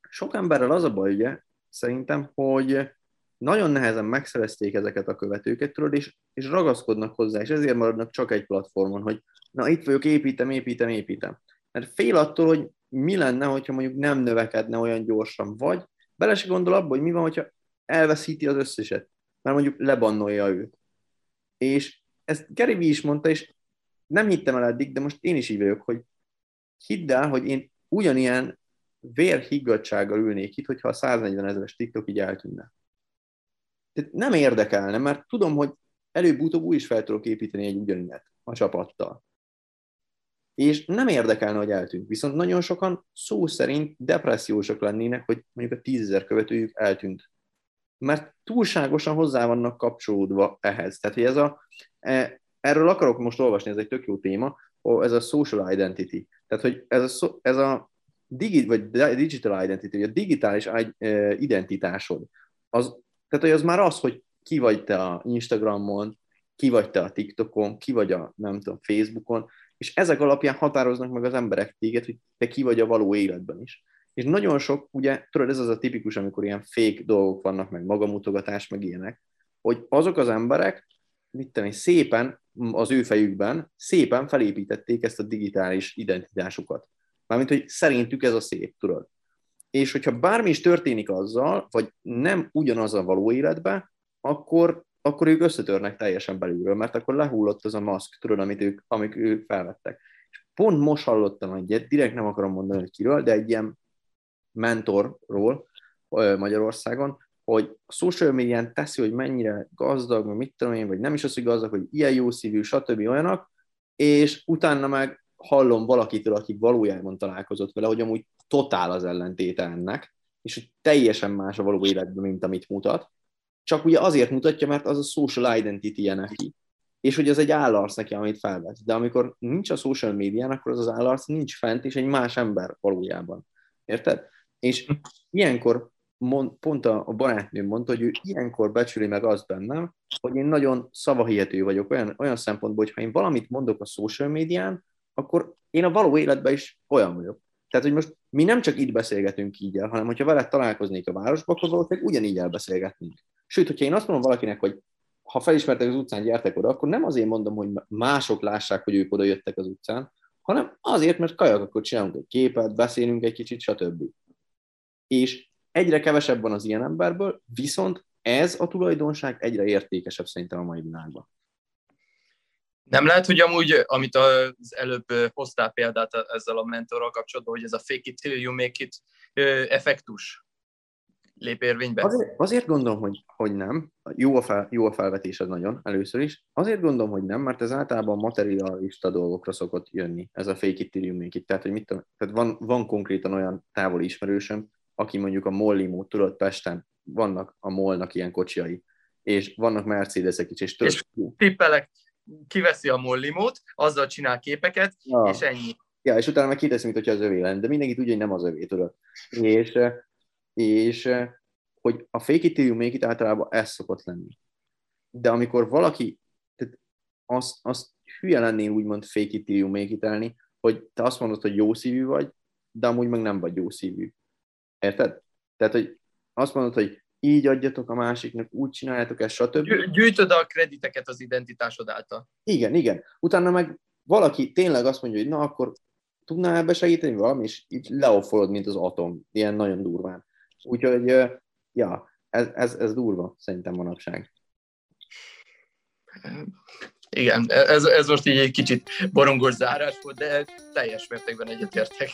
sok emberrel az a baj, ugye, szerintem, hogy nagyon nehezen megszerezték ezeket a követőket, tudod, és, és ragaszkodnak hozzá, és ezért maradnak csak egy platformon, hogy na itt vagyok, építem, építem, építem. Mert fél attól, hogy mi lenne, hogyha mondjuk nem növekedne olyan gyorsan, vagy bele se gondol abba, hogy mi van, hogyha elveszíti az összeset, mert mondjuk lebannolja őt. És ezt Gary Vee is mondta, és nem hittem el eddig, de most én is így vagyok, hogy hidd el, hogy én ugyanilyen vérhiggadsággal ülnék itt, hogyha a 140 ezeres TikTok így eltűnne. Tehát nem érdekelne, mert tudom, hogy előbb-utóbb úgy is fel tudok építeni egy ugyanilyet a csapattal. És nem érdekelne, hogy eltűnt. Viszont nagyon sokan szó szerint depressziósak lennének, hogy mondjuk a tízezer követőjük eltűnt. Mert túlságosan hozzá vannak kapcsolódva ehhez. Tehát, hogy ez a, e, erről akarok most olvasni, ez egy tök jó téma, ez a social identity. Tehát, hogy ez a, ez a digi, vagy digital identity, vagy a digitális identitásod, az, tehát, hogy az már az, hogy ki vagy te a Instagramon, ki vagy te a TikTokon, ki vagy a, nem tudom, Facebookon, és ezek alapján határoznak meg az emberek téged, hogy te ki vagy a való életben is. És nagyon sok, ugye, tudod, ez az a tipikus, amikor ilyen fake dolgok vannak, meg magamutogatás, meg ilyenek, hogy azok az emberek, mit tenni, szépen az ő fejükben, szépen felépítették ezt a digitális identitásukat. Mármint, hogy szerintük ez a szép, tudod. És hogyha bármi is történik azzal, vagy nem ugyanaz a való életben, akkor akkor ők összetörnek teljesen belülről, mert akkor lehullott az a maszk, tudod, amit ők, amik ők felvettek. És pont most hallottam egyet, direkt nem akarom mondani, hogy kiről, de egy ilyen mentorról Magyarországon, hogy a social media teszi, hogy mennyire gazdag, vagy mit tudom én, vagy nem is az, hogy gazdag, hogy ilyen jó szívű, stb. olyanak, és utána meg hallom valakitől, aki valójában találkozott vele, hogy amúgy totál az ellentéte ennek, és hogy teljesen más a való életben, mint amit mutat, csak ugye azért mutatja, mert az a social identity-je neki. És hogy az egy állarc neki, amit felvesz. De amikor nincs a social médián, akkor az az állarc nincs fent, és egy más ember valójában. Érted? És ilyenkor mond, pont a, a barátnőm mondta, hogy ő ilyenkor becsüli meg azt bennem, hogy én nagyon szavahihető vagyok olyan, olyan szempontból, hogy ha én valamit mondok a social médián, akkor én a való életben is olyan vagyok. Tehát, hogy most mi nem csak itt beszélgetünk így el, hanem hogyha veled találkoznék a városba, akkor valószínűleg ugyanígy elbeszélgetnénk. Sőt, hogyha én azt mondom valakinek, hogy ha felismertek az utcán, gyertek oda, akkor nem azért mondom, hogy mások lássák, hogy ők oda jöttek az utcán, hanem azért, mert kajak, akkor csinálunk egy képet, beszélünk egy kicsit, stb. És egyre kevesebb van az ilyen emberből, viszont ez a tulajdonság egyre értékesebb szerintem a mai világban. Nem lehet, hogy amúgy, amit az előbb hoztál példát ezzel a mentorral kapcsolatban, hogy ez a fake it till you make it effektus lép érvénybe? Azért, azért gondolom, hogy, hogy nem. Jó a, fel, jó a felvetés az nagyon, először is. Azért gondolom, hogy nem, mert ez általában materialista dolgokra szokott jönni, ez a fake it till you make it. Tehát, hogy mit tudom, tehát van, van konkrétan olyan távoli ismerősöm, aki mondjuk a Mollimót tudod Pesten, vannak a molnak ilyen kocsiai, és vannak Mercedesek is, és, tudod, és tippelek, kiveszi a mollimót, azzal csinál képeket, ja. és ennyi. Ja, és utána meg kiteszi, mint hogyha az övé lenne, de mindenki tudja, hogy nem az övé, tudod. És, és hogy a fake it till you make it általában ez szokott lenni. De amikor valaki, tehát azt, azt hülye lennél úgymond fake it till you make it elni, hogy te azt mondod, hogy jó szívű vagy, de amúgy meg nem vagy jó szívű. Érted? Tehát, hogy azt mondod, hogy így adjatok a másiknak, úgy csináljátok ezt, stb. Gyűjtöd a krediteket az identitásod által. Igen, igen. Utána meg valaki tényleg azt mondja, hogy na akkor tudná ebbe segíteni valami, és így leoffolod, mint az atom, ilyen nagyon durván. Úgyhogy, ja, ez, ez, ez durva, szerintem manapság. Igen, ez, ez most így egy kicsit borongos zárás volt, de teljes mértékben egyetértek.